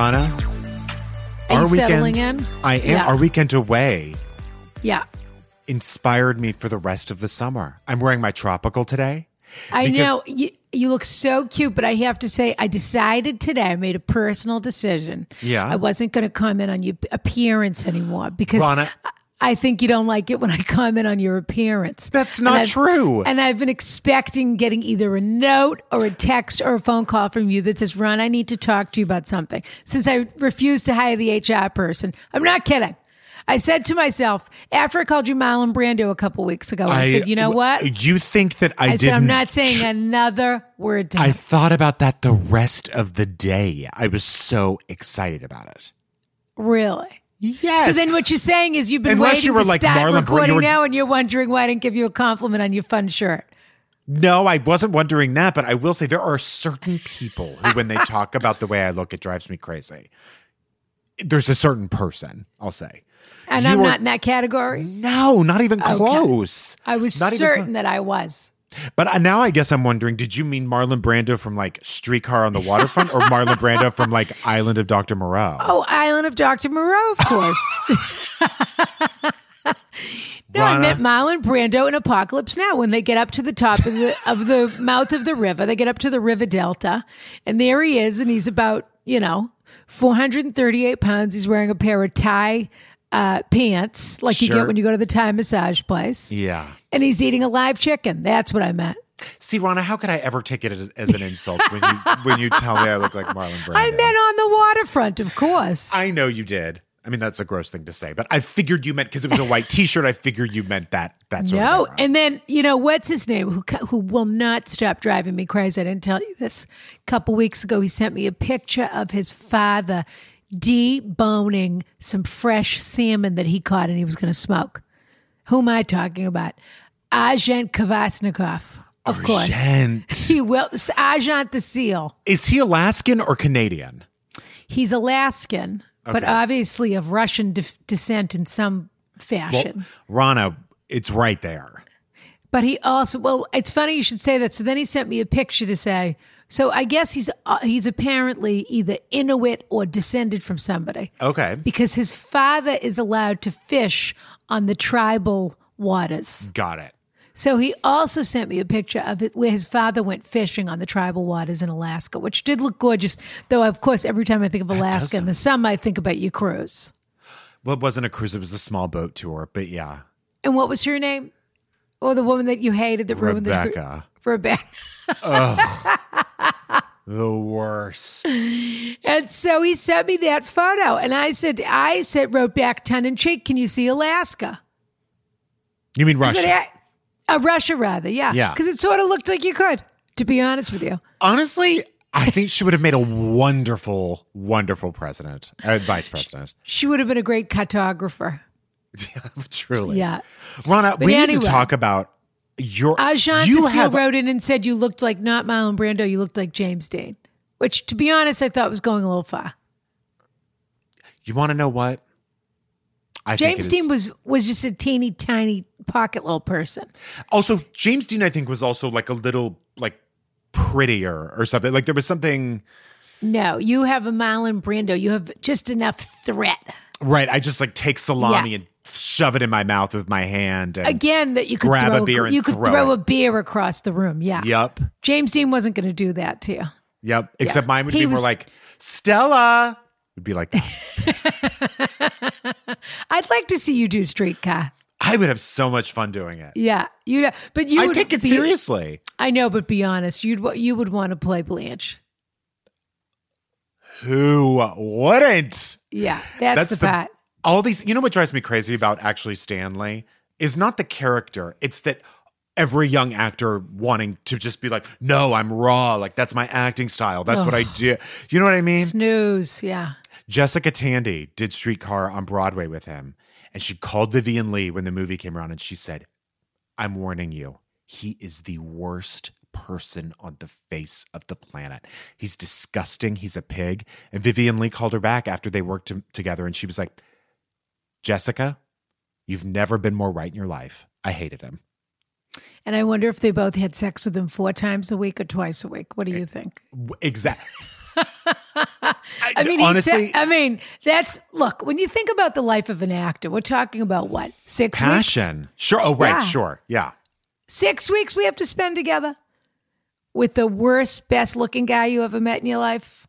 Rana, are our you settling weekend, in? I am. Yeah. Our weekend away Yeah, inspired me for the rest of the summer. I'm wearing my tropical today. I know you. You look so cute, but I have to say, I decided today. I made a personal decision. Yeah. I wasn't going to comment on your appearance anymore because Rana- I- I think you don't like it when I comment on your appearance. That's not I've- true. And I've been expecting getting either a note or a text or a phone call from you that says, "Ron, I need to talk to you about something." Since I refused to hire the HR person, I'm not kidding. I said to myself after I called you Marlon Brando a couple weeks ago, I, said, "You know what?" You think that I, I didn't? said, I'm not saying another word to you. I thought about that the rest of the day. I was so excited about it. really. Yes. So then what you're saying is you've been Unless waiting you were to like start Marlon recording were- now and you're wondering why I didn't give you a compliment on your fun shirt. No, I wasn't wondering that, but I will say there are certain people who, when they talk about the way I look, it drives me crazy. There's a certain person, I'll say. And You I'm are- not in that category. No, not even close. I was Not certain that I was. But now I guess I'm wondering, did you mean Marlon Brando from like Streetcar on the Waterfront or Marlon Brando from like Island of Dr. Moreau? Oh, Island of Dr. Moreau, of course. no, I met Marlon Brando in Apocalypse Now when they get up to the top of the of the mouth of the river. They get up to the river delta, and there he is, and he's about you know 438 pounds. He's wearing a pair of Thai uh, pants like you get when you go to the Thai massage place, Yeah. and he's eating a live chicken. That's what I meant. See, Rana, how could I ever take it as, as an insult when you when you tell me I look like Marlon Brando? I meant on the waterfront, of course. I know you did. I mean, that's a gross thing to say, but I figured you meant because it was a white T-shirt. I figured you meant that. That's No, and then you know what's his name? Who who will not stop driving me crazy? I didn't tell you this. A couple weeks ago, he sent me a picture of his father deboning some fresh salmon that he caught and he was going to smoke. Who am I talking about? Ajent Kvasnikov, of course. Argent. He will. Ajent the seal. Is he Alaskan or Canadian? He's Alaskan, but obviously of Russian de- descent in some fashion. Rana, it's right there. But he also, well, it's funny you should say that. So then he sent me a picture to say, so I guess he's uh, he's apparently either Inuit or descended from somebody Okay. because his father is allowed to fish on the tribal waters. Got it. So he also sent me a picture of it where his father went fishing on the tribal waters in Alaska, which did look gorgeous. Though, of course, every time I think of Alaska in the summer, I think about your cruise. Well, it wasn't a cruise; it was a small boat tour. But yeah, And what was her name? Or the woman that you hated that ruined the Rebecca, Rebecca. the worst. And so he sent me that photo, and I said, I said, wrote back tongue in cheek, "Can you see Alaska?" You mean Russia? Uh, Russia, rather, yeah, Yeah. because it sort of looked like you could. To be honest with you, Honestly, I think she would have made a wonderful, wonderful president, uh, vice president. she would have been a great cartographer. Yeah, truly, Yeah, Rana, we need to talk about your. Ajahn you have wrote in and said you looked like not Marlon Brando, you looked like James Dean, which, to be honest, I thought was going a little far. You want to know what? I James Dean was was just a teeny tiny pocket little person. also James Dean. I think was also like a little like prettier or something. Like there was something No, you have a Marlon Brando. You have just enough threat. right. I just like take salami Yeah. and shove it in my mouth with my hand. And, Again, that you could Grab a beer and you could throw throw a beer across the room. Yeah. Yep. James Dean wasn't going to do that to you. Yep. Except mine would He be more like Stella. Would be like. I'd like to see you do street streetcar. I would have so much fun doing it. Yeah, you. But you I would take it be- seriously. I know, but be honest. You'd you would want to play Blanche. Who wouldn't? Yeah, that's, the, part. All these you know what drives me crazy about actually stanley is not the character it's that every young actor wanting to just be like no i'm raw like that's my acting style that's what i do you know what i mean Snooze. Yeah. jessica tandy did streetcar on broadway with him and she called Vivien Leigh when the movie came around and she said i'm warning you he is the worst person on the face of the planet. He's disgusting. He's a pig. And Vivien Leigh called her back after they worked to- together and she was like, Jessica, you've never been more right in your life. I hated him. And I wonder if they both had sex with him four times a week or twice a week. What do you eh, think? Exactly. I mean, honestly, said, I mean, that's look. When you think about the life of an actor, we're talking about what six weeks? passion. Sure. Oh, right. Yeah. Sure. Yeah. Six weeks we have to spend together with the worst, best looking guy you ever met in your life.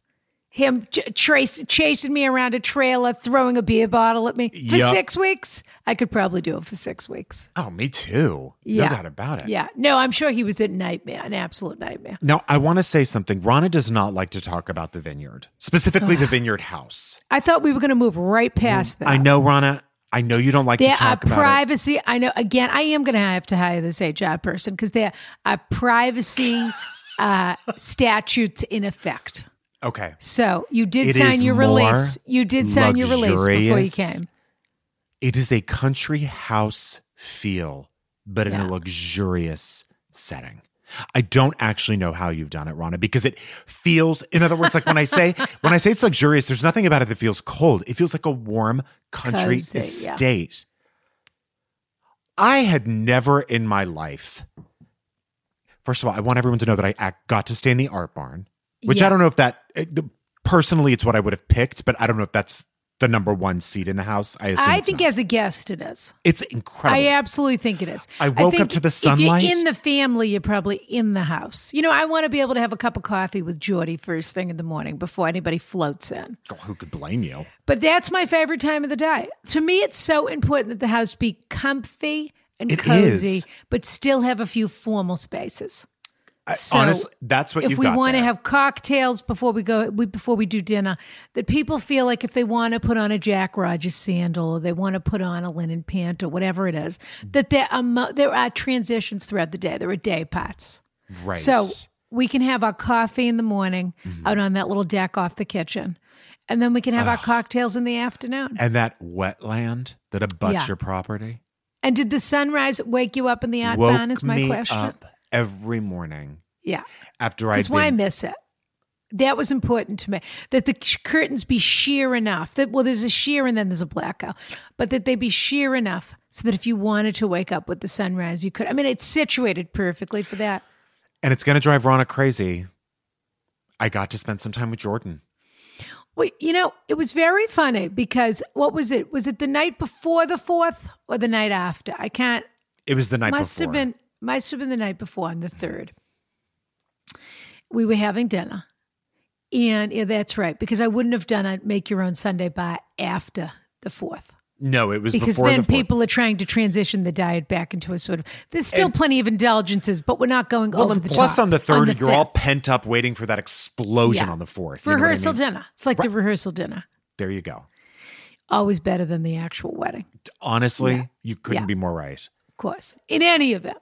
Him ch- trace, chasing me around a trailer, throwing a beer bottle at me for Yup. six weeks. I could probably do it for six weeks. Oh, me too. Yeah. No doubt about it. Yeah. No, I'm sure he was a nightmare, an absolute nightmare. Now, I want to say something. Rana does not like to talk about the vineyard, specifically the vineyard house. I thought we were going to move right past that. I know, Rana. I know you don't like There to talk about it. privacy. I know. Again, I am going to have to hire this HR person because there are privacy uh, statutes in effect. Okay. So you did It sign your release. You did sign your release before you came. It is a country house feel, but in a luxurious setting. I don't actually know how you've done it, Rana, because it feels, in other words, like when I say when I say it's luxurious, there's nothing about it that feels cold. It feels like a warm country Cozy, yeah. estate. I had never in my life. First of all, I want everyone to know that I got to stay in the art barn, which I don't know if that eh, personally it's what I would have picked, but I don't know if that's the number one seat in the house. I assume I think not. as a guest, it is. it's incredible. I absolutely think it is. I woke up think to the If sunlight. you're in the family, you're probably in the house. You know, I want to be able to have a cup of coffee with Geordie first thing in the morning before anybody floats in. Oh, who could blame you? But that's my favorite time of the day. To me, it's so important that the house be comfy and It cozy, is. but still have a few formal spaces. So, honestly, that's what if we want to have cocktails before we go, we, before we do dinner, that people feel like if they want to put on a Jack Rogers sandal or they want to put on a linen pant or whatever it is, that there are mo- there are transitions throughout the day. There are day parts. right. So we can have our coffee in the morning Mm-hmm. out on that little deck off the kitchen. And then we can have our cocktails in the afternoon. and that wetland that abuts Yeah. your property And did the sunrise wake you up in the woke? Is my question. up every morning Yeah. after I'd That's why I miss it. That was important to me. That the curtains be sheer enough. That well, there's a sheer and then there's a blackout, but that they be sheer enough so that if you wanted to wake up with the sunrise, you could. I mean, it's situated perfectly for that. and it's going to drive Rana crazy. I got to spend some time with Jordan. Well, you know, it was very funny because what was it? Was it the night before the fourth or the night after? I can't. It was the night must before. have been must have been the night before on the third. We were having dinner, and yeah, that's right because I wouldn't have done a make your own sundae bar after the fourth no, it was because then the people are trying to transition the diet back into a sort of. There's still And- plenty of indulgences, but we're not going Well, over the plus top. on the third, the you're all pent up waiting for that explosion Yeah. on the fourth. What I rehearsal mean? dinner. It's like the rehearsal dinner. There you go. Always better than the actual wedding. Honestly, Yeah. you couldn't Yeah. be more right. of course. In any event,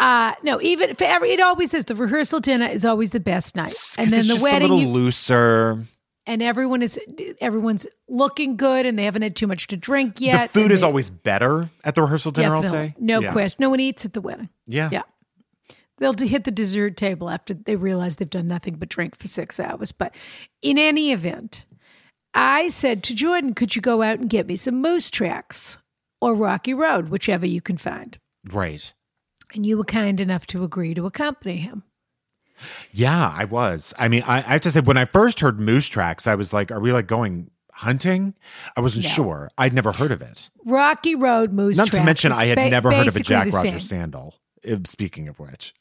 uh, no, even for every, it always is the rehearsal dinner is always the best night, and then the wedding, a little you, looser. and everyone is everyone's looking good, and they haven't had too much to drink yet. the food is they- always better at the rehearsal dinner. I'll say no Yeah. question. No one eats at the wedding. Yeah. Yeah. They'll hit the dessert table after they realize they've done nothing but drink for six hours. But in any event, I said to Jordan, could you go out and get me some moose tracks or Rocky Road, whichever you can find? Right. And you were kind enough to agree to accompany him. Yeah, I was. I mean, I, I have to say, when I first heard Moose Tracks, I was like, "Are we like going hunting?" I wasn't No. sure. I'd never heard of it. Rocky Road Moose Tracks. Not to mention, I had ba- never heard of a Jack Rogers sandal. uh, Speaking of which,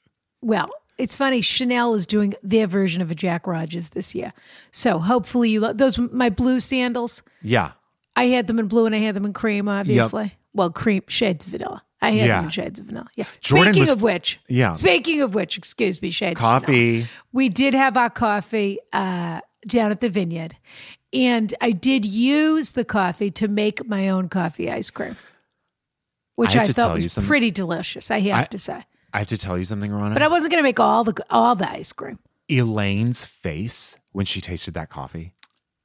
Well, it's funny. Chanel is doing their version of a Jack Rogers this year, so hopefully you lo- those my blue sandals. yeah, I had them in blue and I had them in cream, obviously. Well, cream shades of vanilla. I had Yeah. shades of vanilla. Yeah. Jordan Speaking was- of which, Yeah. Speaking of which, excuse me, shades of coffee. We did have our coffee uh, down at the vineyard, and I did use the coffee to make my own coffee ice cream, which I I, thought was pretty delicious. I have I- to say, I have to tell you something, Rana. but I wasn't going to make all the all the ice cream. Elaine's face when she tasted that coffee.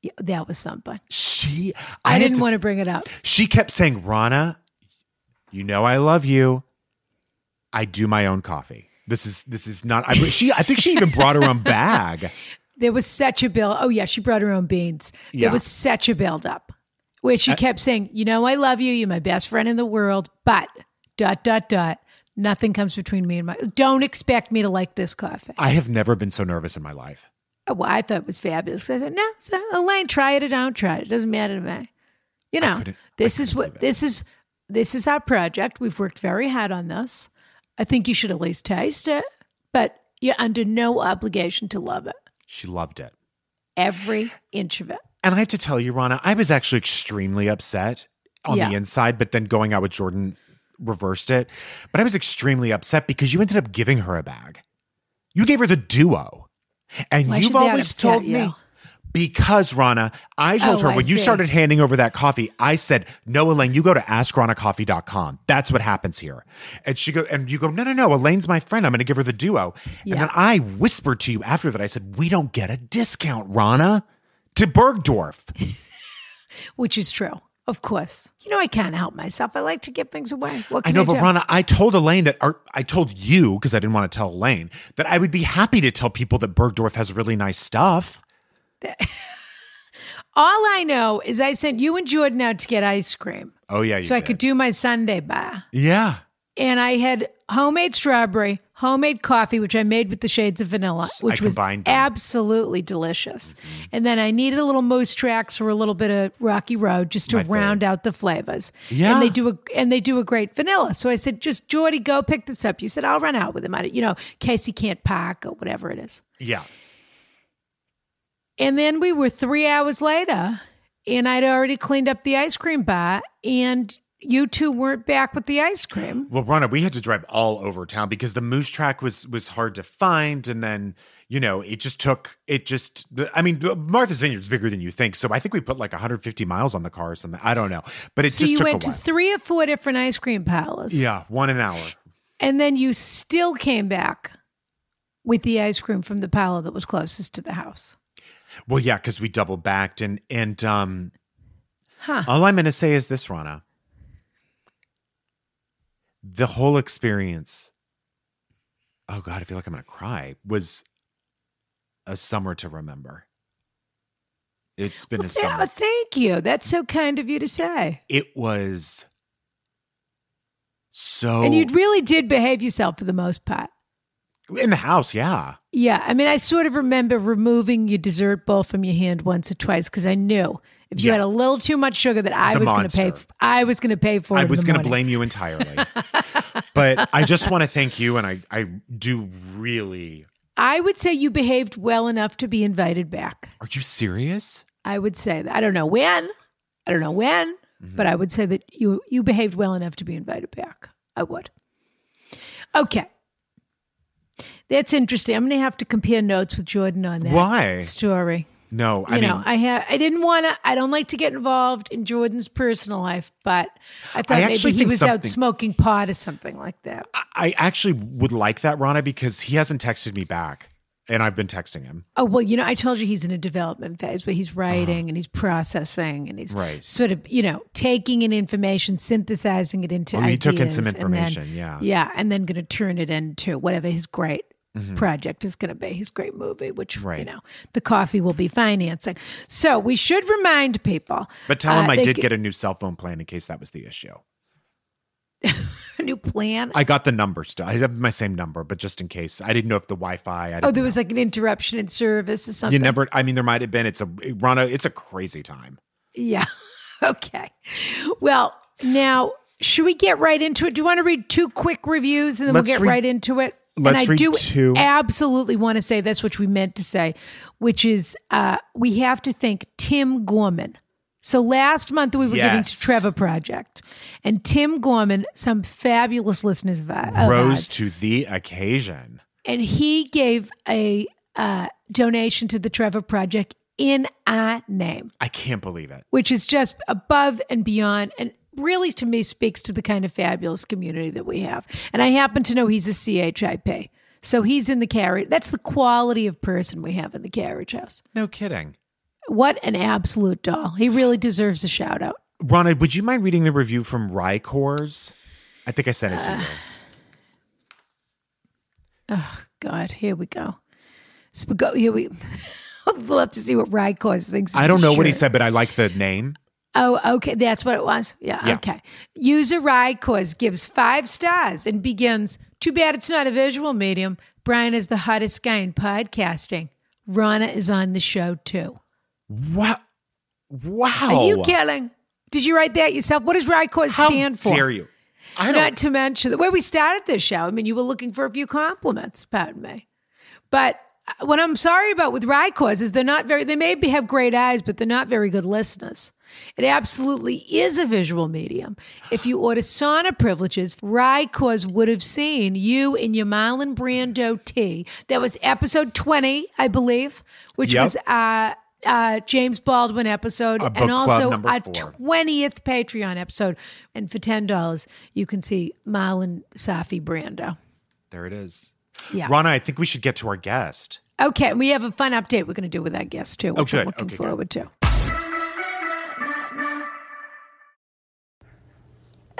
Yeah, that was something. She, I, had didn't want to bring it up. She kept saying, "Rana, you know I love you. I do my own coffee. This is this is not." I, she, I think she even brought her own bag. There was such a build. Oh yeah, she brought her own beans. Yeah. There was such a build up where she uh, kept saying, "You know, I love you. You're my best friend in the world." But dot dot dot. Nothing comes between me and my. Don't expect me to like this coffee. I have never been so nervous in my life. Oh, well, I thought it was fabulous. I said, "No, so, Elaine, try it or don't try it. It doesn't matter to me." You know, this I is what this is. This is our project. We've worked very hard on this. I think you should at least taste it, but you're under no obligation to love it. She loved it. Every inch of it. And I have to tell you, Rana, I was actually extremely upset on Yeah. the inside, but then going out with Jordan reversed it. But I was extremely upset because you ended up giving her a bag. You gave her the duo. And Why you've always told you? me because Rana, I told Oh, her I when you started handing over that coffee, I said, No, Elaine, you go to askronacoffee.com. That's what happens here. And she go, and you go, No, no, no, Elaine's my friend. I'm gonna give her the duo. Yeah. And then I whispered to you after that, I said, We don't get a discount, Rana, to Bergdorf. which is true. Of course. You know, I can't help myself. I like to give things away. What I know, but do? Rana, I told Elaine that, or I told you because I didn't want to tell Elaine that I would be happy to tell people that Bergdorf has really nice stuff. All I know is I sent you and Jordan out to get ice cream Oh yeah, you so I could do my sundae bar. Yeah, And I had homemade strawberry, homemade coffee, which I made with the shades of vanilla, which was them. Mm-hmm. absolutely delicious. And then I needed a little moose tracks or a little bit of Rocky Road just to My round out the flavors. Yeah. And they do a and they do a great vanilla. So I said, just Jordy, go pick this up. You said, I'll run out with him. I, you know, Casey can't park or whatever it is. yeah. And then we were three hours later, and I'd already cleaned up the ice cream bar, and you two weren't back with the ice cream. Well, Rana, we had to drive all over town because the moose track was was hard to find, and then you know it just took it just. I mean, Martha's Vineyard's bigger than you think, so I think we put like 150 miles on the car or something. I don't know, but it just So just you went to three or four different ice cream parlors. yeah, one an hour. And then you still came back with the ice cream from the parlor that was closest to the house. Well, yeah, because we double backed, and and um, Huh. all I'm going to say is this, Rana. The whole experience. Oh God, I feel like I'm going to cry. Was a summer to remember. It's been Well, a summer. thank you. That's so kind of you to say. it was so And you really did behave yourself for the most part. In the house yeah Yeah, I mean, I sort of remember removing your dessert bowl from your hand once or twice because I knew if you Yeah. had a little too much sugar, that I The was going to pay. monster. I was going to pay for it. i was going to blame you entirely but i just want to thank you and i i do really I would say you behaved well enough to be invited back. are you serious I would say that. I don't know when. I don't know when, Mm-hmm. but I would say that you you behaved well enough to be invited back. I would. Okay. That's interesting. I'm going to have to compare notes with Jordan on that Why? story. no i you mean know, I have. I didn't want to. I don't like to get involved in Jordan's personal life, but I thought maybe he was out smoking pot or something like that. i actually would like that rana because he hasn't texted me back and i've been texting him Oh well, you know, I told you he's in a development phase where he's writing and he's processing and he's Uh-huh. Right. sort of, you know, taking in information, synthesizing it into. Oh, he took in some and then- information, yeah. yeah, and then going to turn it into whatever his great project is going to be, his great movie, which right. you Mm-hmm. Know the coffee will be financing. So we should remind people. but tell him uh, i did ca- get a new cell phone plan in case that was the issue a new plan? I got the number still. I have my same number, but just in case, I didn't know if the Wi-Fi. I oh, there know. was like an interruption in service or something. You never. I mean, there might have been. It's a Rana. It's a crazy time. Yeah. Okay. Well, now should we get right into it? Do you want to read two quick reviews and then Let's we'll get read- right into it? Let's and I read do two. absolutely want to say that's what we meant to say, which is uh, we have to thank Tim Gorman. So last month we were giving to Trevor Project, and Tim Gorman, some fabulous listeners of, of Rose ours, to the occasion. and he gave a uh, donation to the Trevor Project in our name I can't believe it. which is just above and beyond and really to me speaks to the kind of fabulous community that we have. And I happen to know he's a CHIP. So he's in the carriage. That's the quality of person we have in the carriage house. No kidding. What an absolute doll. He really deserves a shout out. Rana, would you mind reading the review from Rycors? I think I sent it to you. Oh, God, here we go. So go here we we'll have to see what Rycors thinks. I don't know what he said, but I like the name. Oh, okay. That's what it was. Yeah, Yeah. okay. User Rycors gives five stars and begins, too bad it's not a visual medium. Brian is the hottest guy in podcasting. Rana is on the show too. What? Wow. Are you kidding? Did you write that yourself? What does Rycors How stand for? How dare you? I don't. Not to mention the way we started this show. I mean, you were looking for a few compliments, pardon me. But uh, what I'm sorry about with Rycors is they're not very, they may be, have great eyes, but they're not very good listeners. It absolutely is a visual medium. If you order sauna privileges, Rycors would have seen you in your Marlon Brando tea. That was episode 20, I believe, which Yep. was uh, uh, James Baldwin episode, and also a 20th Patreon episode. And for $10, you can see Marlon Safi Brando. there it is. Yeah. Rana, I think we should get to our guest. Okay. We have a fun update we're going to do with that guest, too, which Oh, I'm looking Okay, good. forward to.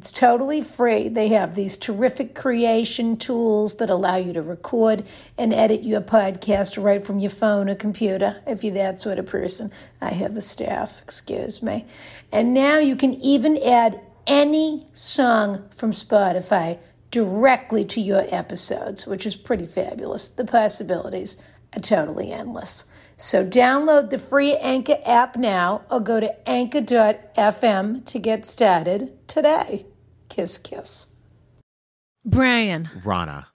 It's totally free. They have these terrific creation tools that allow you to record and edit your podcast right from your phone or computer, if you're that sort of person. I have a staff, excuse me. And now you can even add any song from Spotify directly to your episodes, which is pretty fabulous. The possibilities are totally endless. So download the free Anchor app now or go to anchor.fm to get started today. Kiss, kiss. Brian, Rana,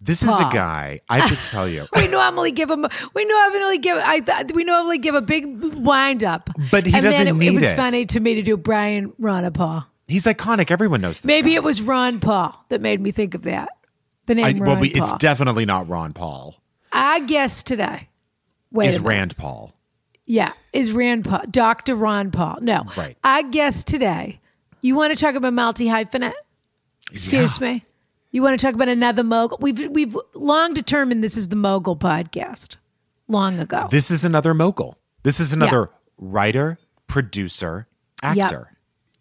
this is a guy. I have to tell you. we normally give him. We normally give. I th- we normally give a big wind up, But he and doesn't then it, need it was it. funny to me to do Brian Ron Paul. He's iconic. Everyone knows this. Maybe guy. it was Ron Paul that made me think of that. The name I, Ron well, we, Paul. it's definitely not Ron Paul. I guess today. Wait Is. Rand Paul? Yeah, is Rand Paul, Dr. Ron Paul. No. Right. Our guest today, you want to talk about multi hyphenate? Excuse me. You want to talk about another mogul? We've we've long determined this is the mogul podcast. Long ago. This is another mogul. This is another writer, producer, actor.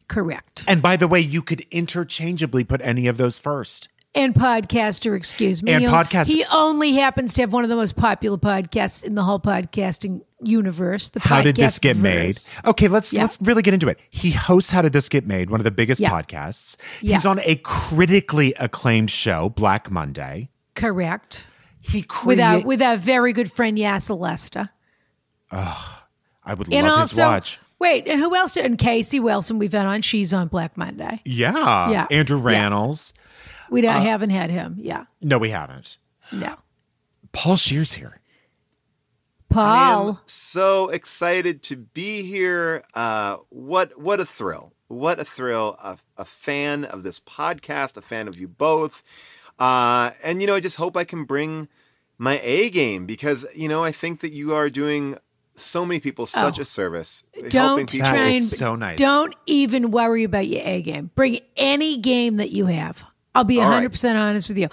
Correct. And by the way, you could interchangeably put any of those first. And podcaster, excuse me. And He podcaster. He only happens to have one of the most popular podcasts in the whole podcasting universe. The How did this get made? Okay, let's Yeah. let's really get into it. He hosts How Did This Get Made, one of the biggest Yeah. podcasts. Yeah. He's on a critically acclaimed show, Black Monday. Correct. He With our with our very good friend Yassir Lester. I would And love his watch. wait, and who else? Did, and Casey Wilson we've had on. She's on Black Monday. Yeah, Yeah. Andrew Yeah. Rannells. We don't, Uh, haven't had him. Yeah. No, we haven't. No. Paul Scheer's here. I Paul. am so excited to be here. Uh, what what a thrill! What a thrill! A, a fan of this podcast, a fan of you both, uh, and you know, I just hope I can bring my A game because you know I think that you are doing so many people such Oh. a service. Don't try and so nice. Don't even worry about your A game. Bring any game that you have. I'll be All right. 100% honest with you.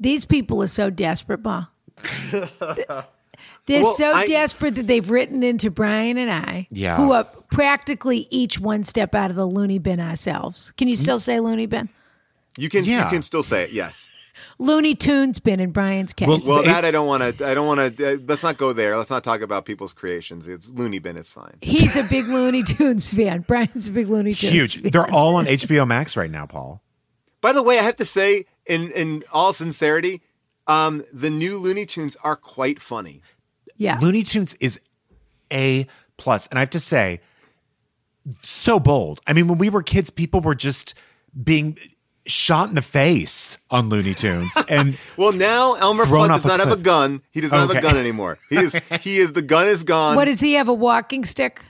These people are so desperate, Ma. They're Well, so I- desperate that they've written into Brian and I, Yeah. who are practically each one step out of the loony bin ourselves. Can you still say loony bin? You can Yeah. you can still say it. Yes. Looney Tunes bin in Brian's case. Well, Well, that I don't want to. I don't want to. Uh, let's not go there. Let's not talk about people's creations. It's Looney Bin. It's fine. He's a big Looney Tunes fan. Brian's a big Looney Tunes Huge. fan. They're all on HBO Max right now, Paul. By the way, I have to say, in in all sincerity, um, the new Looney Tunes are quite funny. yeah. Looney Tunes is a plus, and I have to say, so bold. I mean, when we were kids, people were just being shot in the face on Looney Tunes, and Well, now Elmer Fudd off does a not have a gun. He does not have a gun anymore. He is. He is. The gun is gone. What does he have? A walking stick?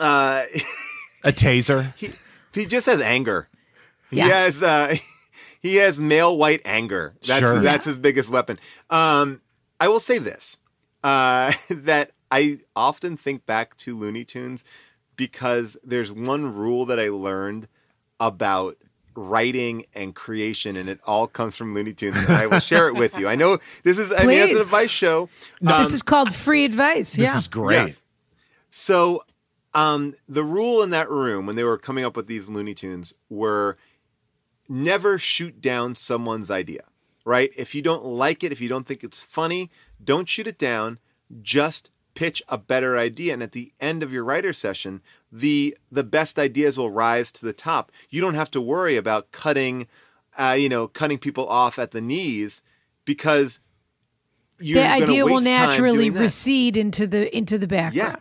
uh, a taser. he, he just has anger. Yeah. He has. Uh, he has male white anger. That's Sure. that's his biggest weapon. Um, I will say this: uh, that I often think back to Looney Tunes because there's one rule that I learned about writing and creation, and it all comes from Looney Tunes. And I will share it with you. I know this is. I mean, it's an advice show. this is called free advice. This yeah. is great. Yes. So, um, the rule in that room when they were coming up with these Looney Tunes were never shoot down someone's idea, right? If you don't like it, if you don't think it's funny, don't shoot it down. Just pitch a better idea, and at the end of your writer session, the the best ideas will rise to the top. You don't have to worry about cutting, uh, you know, cutting people off at the knees because you're the idea will waste time naturally recede into the into the background. yeah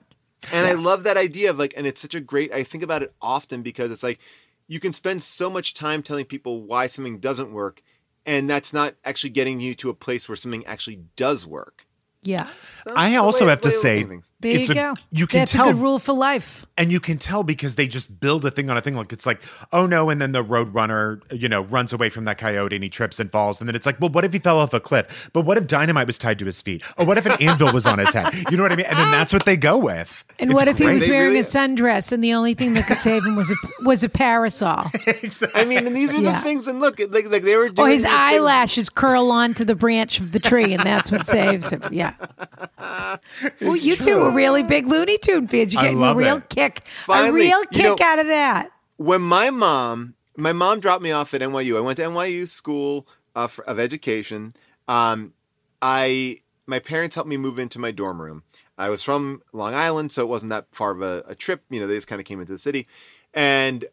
And I love that idea of like, and it's such a great, I think about it often because it's like you can spend so much time telling people why something doesn't work, and that's not actually getting you to a place where something actually does work. Yeah. So I also way- have to say, looking at things. There it's you a- go. You can That's tell a good rule for life. And you can tell because they just build a thing on a thing. Like it's like, oh no, and then the road runner, you know, runs away from that coyote and he trips and falls. And then it's like, well, what if he fell off a cliff? But what if dynamite was tied to his feet? Or what if an anvil was on his head? You know what I mean? And then that's what they go with. And It's what if he was They wearing really- a sundress and the only thing that could save him was a was a parasol, I mean, and these are Yeah. the things. And look, like, like they were doing or his these things- eyelashes curl onto the branch of the tree, and that's what saves him? Yeah. Well, you two were really big Looney Tune fans. You're getting a real it. kick, Finally, a real you kick know- out of that. when my mom my mom dropped me off at NYU. I went to NYU School of, of Education. Um, I my parents helped me move into my dorm room. I was from Long Island, so it wasn't that far of a, a trip. You know, they just kind of came into the city, and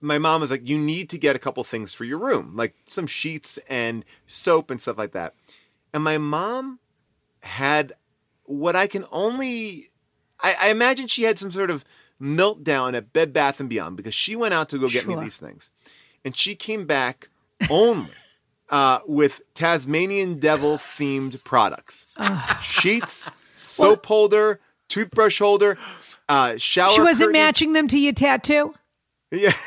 my mom was like, "You need to get a couple things for your room, like some sheets and soap and stuff like that." And my mom had what I can only I, I imagine she had some sort of meltdown at Bed Bath and Beyond because she went out to go get Sure. me these things, and she came back only uh, with Tasmanian Devil themed products, sheets, soap holder, toothbrush holder, uh, shower. She wasn't curtain. matching them to your tattoo. Yeah.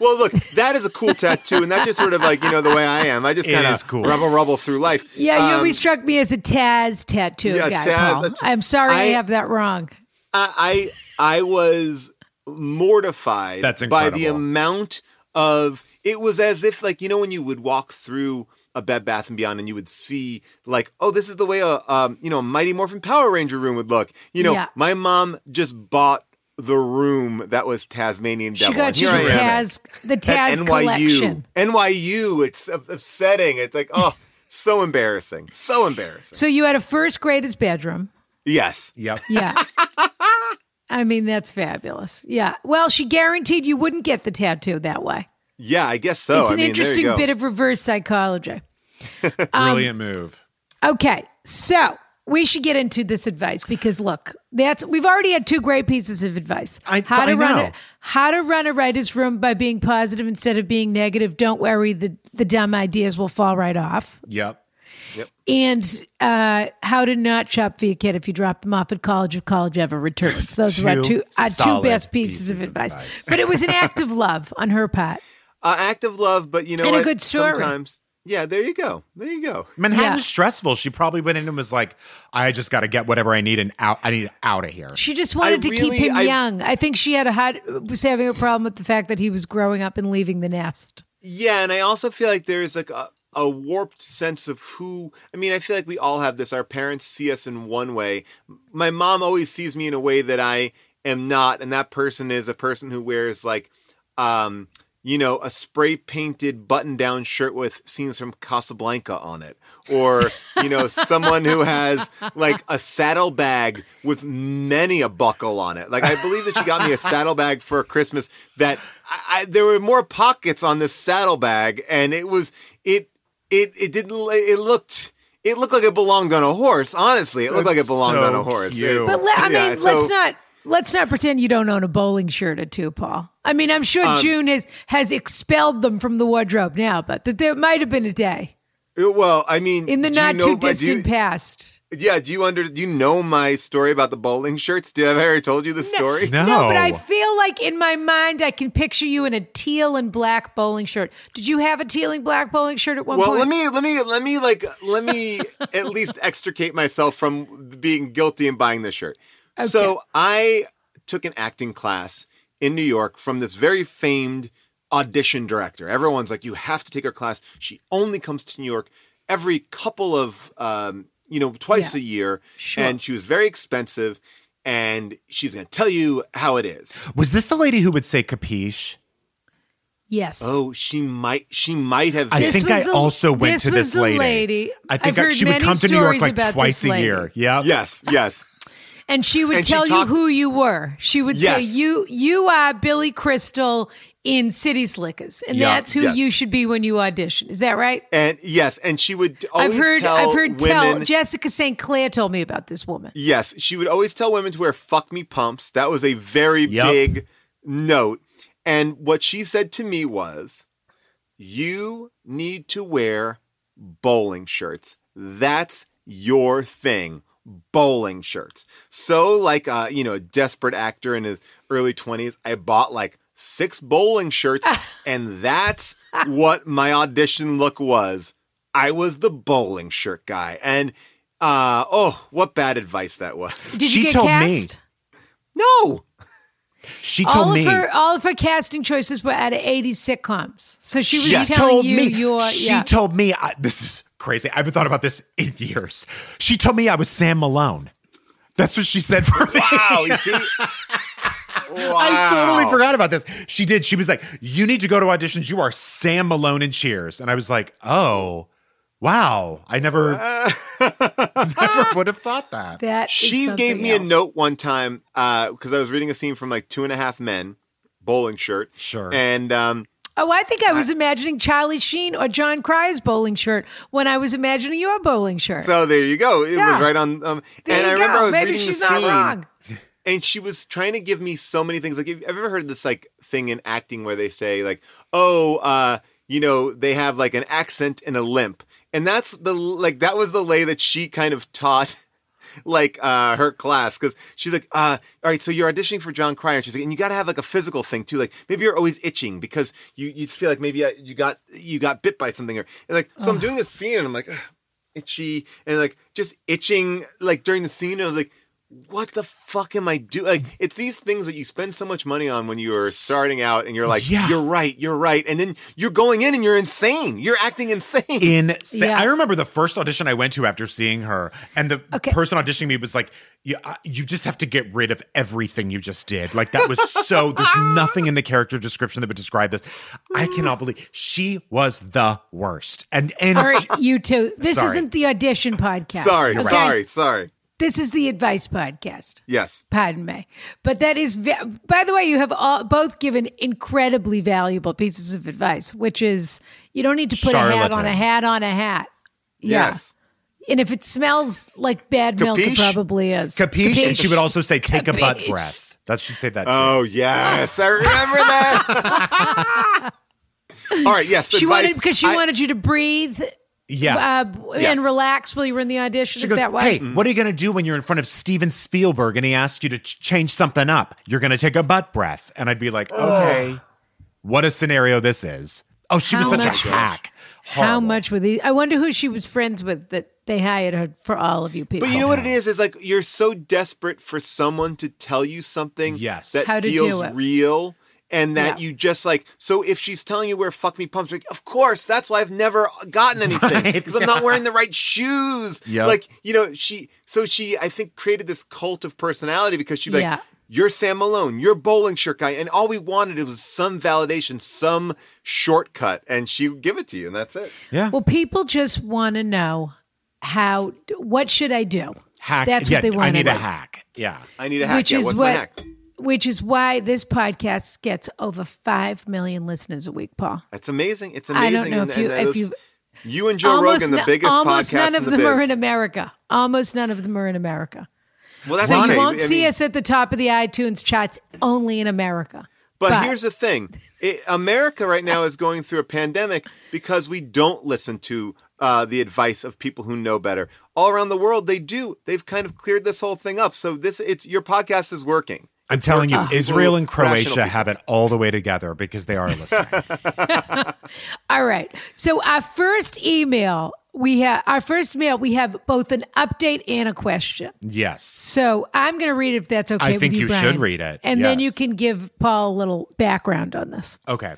Well, look, that is a cool tattoo, and that's just sort of like you know the way I am. I just It kind is of cool. rubble rubble through life. Yeah, you Um, always struck me as a Taz tattoo yeah, guy, Taz, Paul. I'm sorry I, I- have that wrong. I I I was mortified That's by the amount of it was as if like you know when you would walk through a Bed Bath and Beyond and you would see like oh this is the way a um you know a Mighty Morphin Power Ranger room would look. You know, Yeah. my mom just bought the room that was Tasmanian Devil. She got and you here the Taz, the at Taz NYU. collection. NYU, it's upsetting. It's like oh so embarrassing, so embarrassing. So you had a first grader's bedroom. Yes. Yep. Yeah. I mean, that's fabulous. Yeah. Well, she guaranteed you wouldn't get the tattoo that way. Yeah, I guess so. it's I an mean, interesting bit of reverse psychology. Um, Brilliant move. Okay. So we should get into this advice because look, that's we've already had two great pieces of advice. I- how to I run know. a how to run a writer's room by being positive instead of being negative. Don't worry, the the dumb ideas will fall right off. Yep. Yep. And uh, how to not shop for your kid if you drop them off at college if college ever returns. Those are our Two our two best pieces, pieces of of advice. advice. But it was an act of love on her part. Uh, act of love, but you know And a good story. Sometimes, yeah. There you go. There you go. Manhattan's Yeah. stressful. She probably went in and was like, I just got to get whatever I need and out. I need out of here. She just wanted to really- keep him I- young. I think she had a hard, was having a problem with the fact that he was growing up and leaving the nest. Yeah, and I also feel like there's like a, a warped sense of who I mean, I feel like we all have this. Our parents see us in one way. My mom always sees me in a way that I am not, and that person is a person who wears like um you know, a spray painted button down shirt with scenes from Casablanca on it. Or, you know, someone who has like a saddlebag with many a buckle on it. Like, I believe that she got me a saddlebag for Christmas that I, I, there were more pockets on this saddlebag and it was, it, it, it didn't, it looked, it looked like it belonged on a horse. Honestly, it looked That's like it belonged so on a horse. cute. It- But le- I mean, yeah, let's not let's not pretend you don't own a bowling shirt or two, Paul. I mean, I'm sure Um, June has has expelled them from the wardrobe now, but that there might have been a day Well, I mean, in the do you not know too my- do you- distant past. Yeah, do you under do you know my story about the bowling shirts? Did I ever told you the story? No. No, but I feel like in my mind I can picture you in a teal and black bowling shirt. Did you have a teal and black bowling shirt at one Well, point? Well, let me let me let me like let me at least extricate myself from being guilty and buying this shirt. So I took an acting class in New York from this very famed audition director. Everyone's like, you have to take her class. She only comes to New York every couple of um, you know, twice Yeah. a year. Sure. And she was very expensive and she's gonna tell you how it is. Was this the lady who would say capiche? yes. Oh, she might she might have I think I the- also went this to this lady. lady. I think I've I- heard she would come to New York like twice a year. Yeah. Yes, yes. And she would And she tell you who you were. She would say, "You you are Billy Crystal in City Slickers, and Yeah, that's who yes. you should be when you audition." Is that right? And yes, and she would always I've heard. tell I've heard. women. Tell Jessica St. Clair told me about this woman. Yes, she would always tell women to wear fuck me pumps. That was a very Yep. big note. And what she said to me was, you need to wear bowling shirts. That's your thing. Bowling shirts. So, like, uh, you know, a desperate actor in his early 20s, I bought like six bowling shirts, and that's what my audition look was. I was the bowling shirt guy. And, uh, oh, what bad advice that was. Did She you get told me. cast? No. She told all me. of her all of her casting choices were out of 80s sitcoms. So she was she telling told you me. your she yeah. told me. I, this is crazy. I haven't thought about this in years. She told me I was Sam Malone. That's what she said for me. Wow. You see? I totally forgot about this. She did. She was like, "You need to go to auditions. You are Sam Malone in Cheers." And I was like, "Oh, wow! I never, never would have thought that." that is She gave something me a note one time because I was reading a scene from like Two and a Half Men, bowling shirt. Sure. And um, Oh, I think I was imagining Charlie Sheen or John Cryer's bowling shirt when I was imagining your bowling shirt. so there you go. It Yeah. was right on. Um, There and you I remember. I was Maybe reading she's the not scene, wrong. and she was trying to give me so many things. Like, have you ever heard this like thing in acting where they say like, "Oh, uh, you know, they have like an accent and a limp," and that's the like that was the way that she kind of taught. Like uh her class, because she's like, uh, all right, so you're auditioning for John Cryer, and she's like, and you got to have like a physical thing too, like maybe you're always itching because you you just feel like maybe uh, you got you got bit by something, or and like so I'm doing this scene and I'm like, itchy and like just itching like during the scene. I was like, what the fuck am I doing? Like, it's these things that you spend so much money on when you are starting out, and you're like, Yeah. you're right, you're right, and then you're going in and you're insane. You're acting insane. Insane. Yeah. I remember the first audition I went to after seeing her, and the Okay. person auditioning me was like, "You, uh, you just have to get rid of everything you just did." Like that was so. There's nothing in the character description that would describe this. I cannot believe she was the worst. And and All right, you two. This Sorry. isn't the audition podcast. sorry, okay? sorry, sorry. This is the advice podcast. Yes. Pardon me. But that is, by the way, you have all, both given incredibly valuable pieces of advice, which is you don't need to put a hat on a hat on a hat. Yeah. Yes. And if it smells like bad milk, it probably is. capiche, and she would also say, "Take a butt breath." That should say that too. Oh yes, I remember that. All right. Yes. She advice. wanted because she I- wanted you to breathe yeah. uh, Yes. and relax while you were in the audition. She is goes, that why? "Hey, what are you going to do when you're in front of Steven Spielberg and he asks you to ch- change something up? You're going to take a butt breath." And I'd be like, "Okay, what a scenario this is." Oh, she was How such much- a hack. How much were these? I wonder who she was friends with that they hired her for all of you people. But you know what it is? Is like you're so desperate for someone to tell you something Yes. that How to feels do it. real. And that Yeah. you just like so if she's telling you where fuck me pumps like of course that's why i've never gotten anything Right, because i'm not wearing the right shoes Yep. like you know she so she i think created this cult of personality because she'd be Yeah. like you're sam malone you're bowling shirt guy and all we wanted was some validation some shortcut and she would give it to you and that's it Yeah. Well, people just want to know how. What should I do? hack. That's yeah, what they want. I need to a hack. Yeah. i need a hack Which yeah, is what's what. Which is why this podcast gets over five million listeners a week, Paul. that's amazing it's amazing I don't know and- if you if you you and joe almost rogan the biggest almost podcast none in of the them are in America. Almost none of them are in America. well that's So you won't I see mean- us at the top of the iTunes charts only in America. But, here's the thing it, America right now is going through a pandemic because we don't listen to uh, the advice of people who know better. All around the world, they do. They've kind of cleared this whole thing up. So this, it's your podcast is working. I'm telling you, Israel and Croatia have it all the way together because they are listening. All right. So our first email, we have our first mail, we have both an update and a question. yes. So I'm going to read it if that's okay. I think you, you should read it, and then you can give Paul a little background on this. Okay.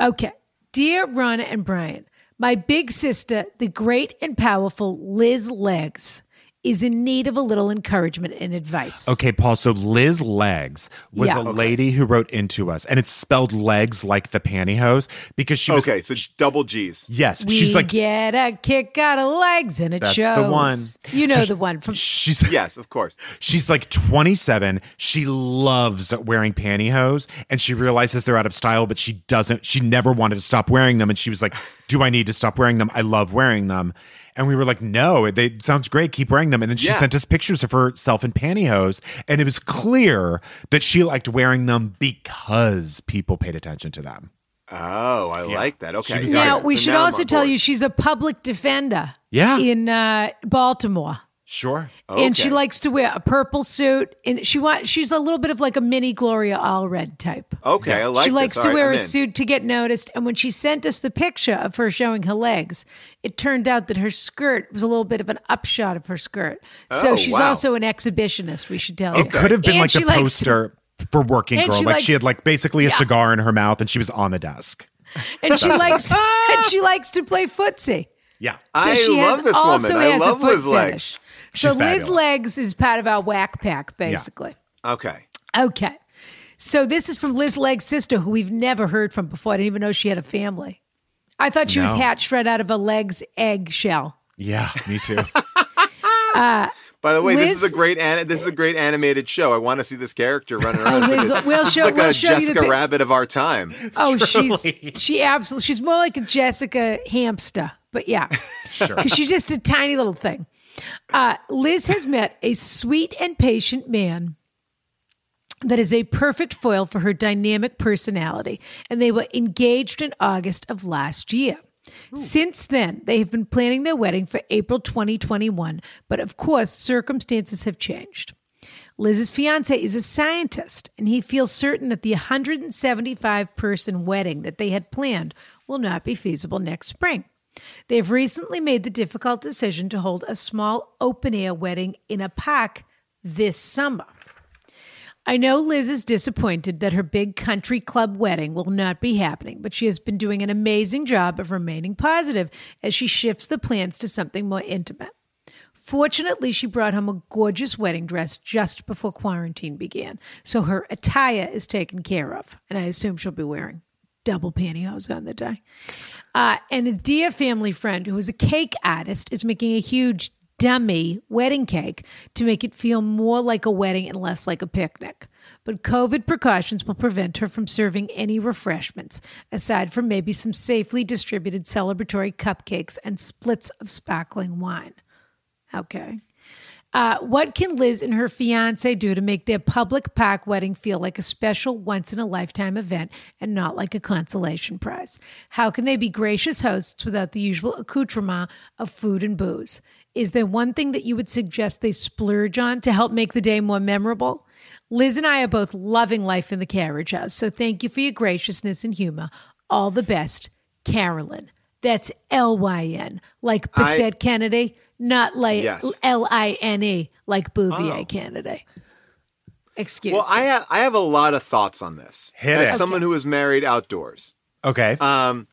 Okay. Dear Ronna and Brian, my big sister, the great and powerful Liz Legs, is in need of a little encouragement and advice. Okay, Paul. So Liz Legs was Yeah. a Okay. lady who wrote into us, and it's spelled legs like the pantyhose because she was Okay, so double G's. Yes, We she's like get a kick out of legs, and it That's shows. the one. You know So sh- the one from. she's Yes, of course. She's like 27. She loves wearing pantyhose and she realizes they're out of style, but she doesn't, she never wanted to stop wearing them. And she was like, Do I need to stop wearing them? I love wearing them. And we were like, No, they sounds great. Keep wearing them. And then she Yeah. sent us pictures of herself in pantyhose. And it was clear that she liked wearing them because people paid attention to them. Oh, I like that. Okay. now we So should now also tell you she's a public defender. Yeah. In uh, Baltimore. Sure. and she likes to wear a purple suit and she want she's a little bit of like a mini gloria allred type Okay, I like she this. likes All to right, wear I'm a in. suit to get noticed and when she sent us the picture of her showing her legs it turned out that her skirt was a little bit of an upshot of her skirt so Oh, she's wow. also an exhibitionist we should tell you It could have been And like she the likes to- poster for Working Girl. she Like likes- she had like basically a Yeah. cigar in her mouth and she was on the desk. and she likes to, and she likes to play footsie Yeah. So I she has, love this also woman. I has love a foot Liz Legs. Fetish. So She's Liz fabulous. Legs is part of our whack pack, basically. Okay. Okay. So this is from Liz Leg's sister, who we've never heard from before. I didn't even know she had a family. I thought she was hatched right out of a Leg's egg shell. Yeah, me too. Uh, By the way, this is a great an- this is a great animated show. I want to see this character running around. Oh, Liz, like a, we'll show- like we'll a show you the Jessica Rabbit of our time. Oh, she's she absolutely she's more like a Jessica hamster, but yeah, because she's just a tiny little thing. Uh, Liz has met a sweet and patient man that is a perfect foil for her dynamic personality, and they were engaged in August of last year. Since then, they have been planning their wedding for April 2021, but of course, circumstances have changed. Liz's fiance is a scientist, and he feels certain that the 175 person wedding that they had planned will not be feasible next spring. They've recently made the difficult decision to hold a small open air wedding in a park this summer. I know Liz is disappointed that her big country club wedding will not be happening, but she has been doing an amazing job of remaining positive as she shifts the plans to something more intimate. Fortunately, she brought home a gorgeous wedding dress just before quarantine began, so her attire is taken care of, and I assume she'll be wearing double pantyhose on the day. Uh, and a dear family friend who is a cake artist is making a huge dummy wedding cake to make it feel more like a wedding and less like a picnic. But COVID precautions will prevent her from serving any refreshments, aside from maybe some safely distributed celebratory cupcakes and splits of sparkling wine. Okay. Uh, what can Liz and her fiance do to make their public park wedding feel like a special once in a lifetime event and not like a consolation prize? How can they be gracious hosts without the usual accoutrement of food and booze? Is there one thing that you would suggest they splurge on to help make the day more memorable? Liz and I are both loving life in the carriage house, so thank you for your graciousness and humor. All the best, Carolyn. That's L Y N, like I- Bessette Kennedy, not like Yes. L I N E, like Bouvier Oh. Kennedy. Excuse Well, me. Well, I have I have a lot of thoughts on this. Hit As it. someone who is married outdoors. Okay. Um,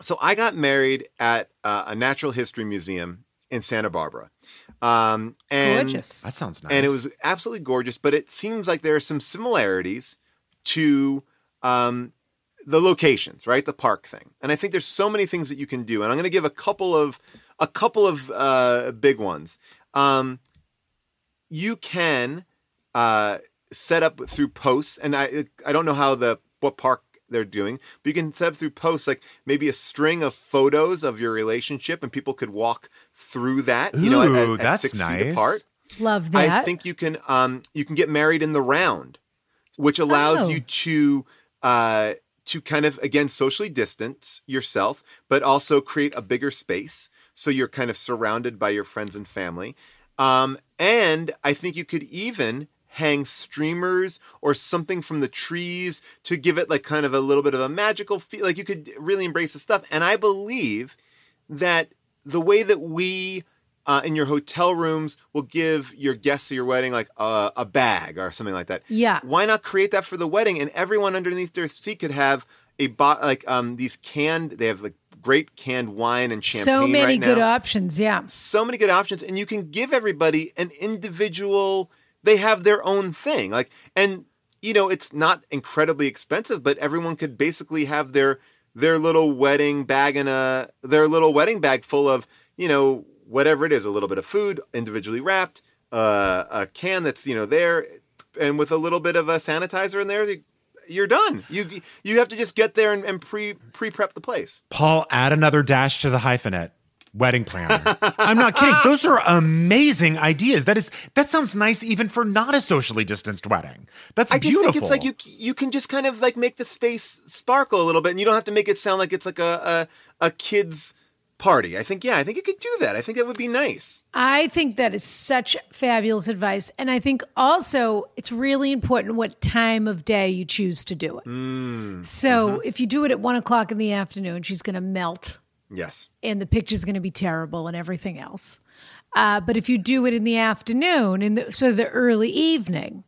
so I got married at uh, a natural history museum in Santa Barbara. Um, and Gorgeous. that sounds nice. and it was absolutely gorgeous. But it seems like there are some similarities to um, the locations, right? The park thing, and I think there's so many things that you can do. And I'm going to give a couple of a couple of uh, big ones. Um, you can uh, set up through posts, and I I don't know how the what park they're doing, but you can set up through posts like maybe a string of photos of your relationship, and people could walk through that. you know, at- Ooh, at, at that's six feet apart. Love that. I think you can um you can get married in the round, which allows Oh. you to uh to kind of again socially distance yourself, but also create a bigger space so you're kind of surrounded by your friends and family. Um and I think you could even hang streamers or something from the trees to give it like kind of a little bit of a magical feel like you could really embrace the stuff and I believe that the way that we uh, in your hotel rooms will give your guests at your wedding like a, a bag or something like that. Yeah. Why not create that for the wedding and everyone underneath their seat could have a bot like um these canned they have like great canned wine and champagne so many right good now. options. Yeah. so many good options and you can give everybody an individual they have their own thing like and you know it's not incredibly expensive but everyone could basically have their their little wedding bag and a their little wedding bag full of you know whatever it is a little bit of food individually wrapped uh, a can that's you know there and with a little bit of a sanitizer in there you're done you you have to just get there and, and pre pre prep the place Paul, add another dash to the hyphenate. Wedding planner. I'm not kidding. Those are amazing ideas. That is that sounds nice even for not a socially distanced wedding. That's I just think it's like you you can just kind of like make the space sparkle a little bit, and you don't have to make it sound like it's like a a, a kid's party. I think yeah, I think you could do that. I think that would be nice. I think that is such fabulous advice. And I think also it's really important what time of day you choose to do it. Mm, so mm-hmm. if you do it at one o'clock in the afternoon, she's going to melt Yes. and the picture's going to be terrible and everything else. Uh, but if you do it in the afternoon, in the sort of the early evening,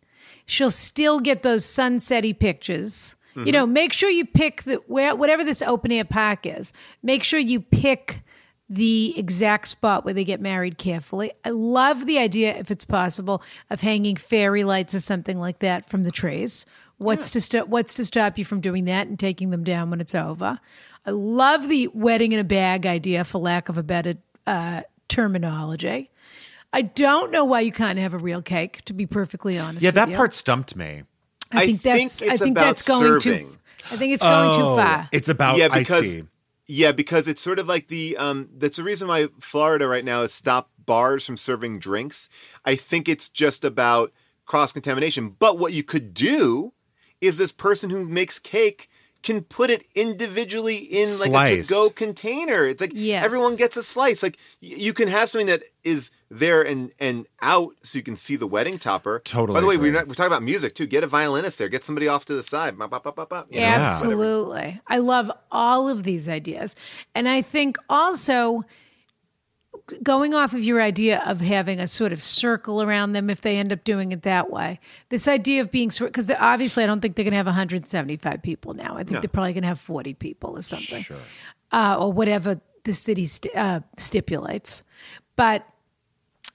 she'll still get those sunsetty pictures. You know, make sure you pick the where whatever this opening air pack is. Make sure you pick the exact spot where they get married carefully. I love the idea, if it's possible, of hanging fairy lights or something like that from the trees. What's to stop? What's to stop you from doing that and taking them down when it's over? I love the wedding in a bag idea, for lack of a better uh, terminology. I don't know why you can't have a real cake. To be perfectly honest, yeah, that you. part stumped me. I I think think that's. I think about that's going serving. too. I think it's going Oh, too far. It's about yeah, I because see. yeah, because it's sort of like the um that's the reason why Florida right now has stopped bars from serving drinks. I think it's just about cross contamination. But what you could do is this person who makes cake can put it individually in like a to-go container. It's like Yes. everyone gets a slice. Like y- you can have something that is there and and out so you can see the wedding topper. Totally By the way, we're not, we're talking about music too. Get a violinist there. Get somebody off to the side. Bop, bop, bop, bop, bop, you know, Yeah. whatever. Absolutely. I love all of these ideas. And I think also going off of your idea of having a sort of circle around them if they end up doing it that way. This idea of being sort because obviously I don't think they're going to have 175 people now. I think they're probably going to have 40 people or something. Sure. Uh, or whatever the city st- uh, stipulates. But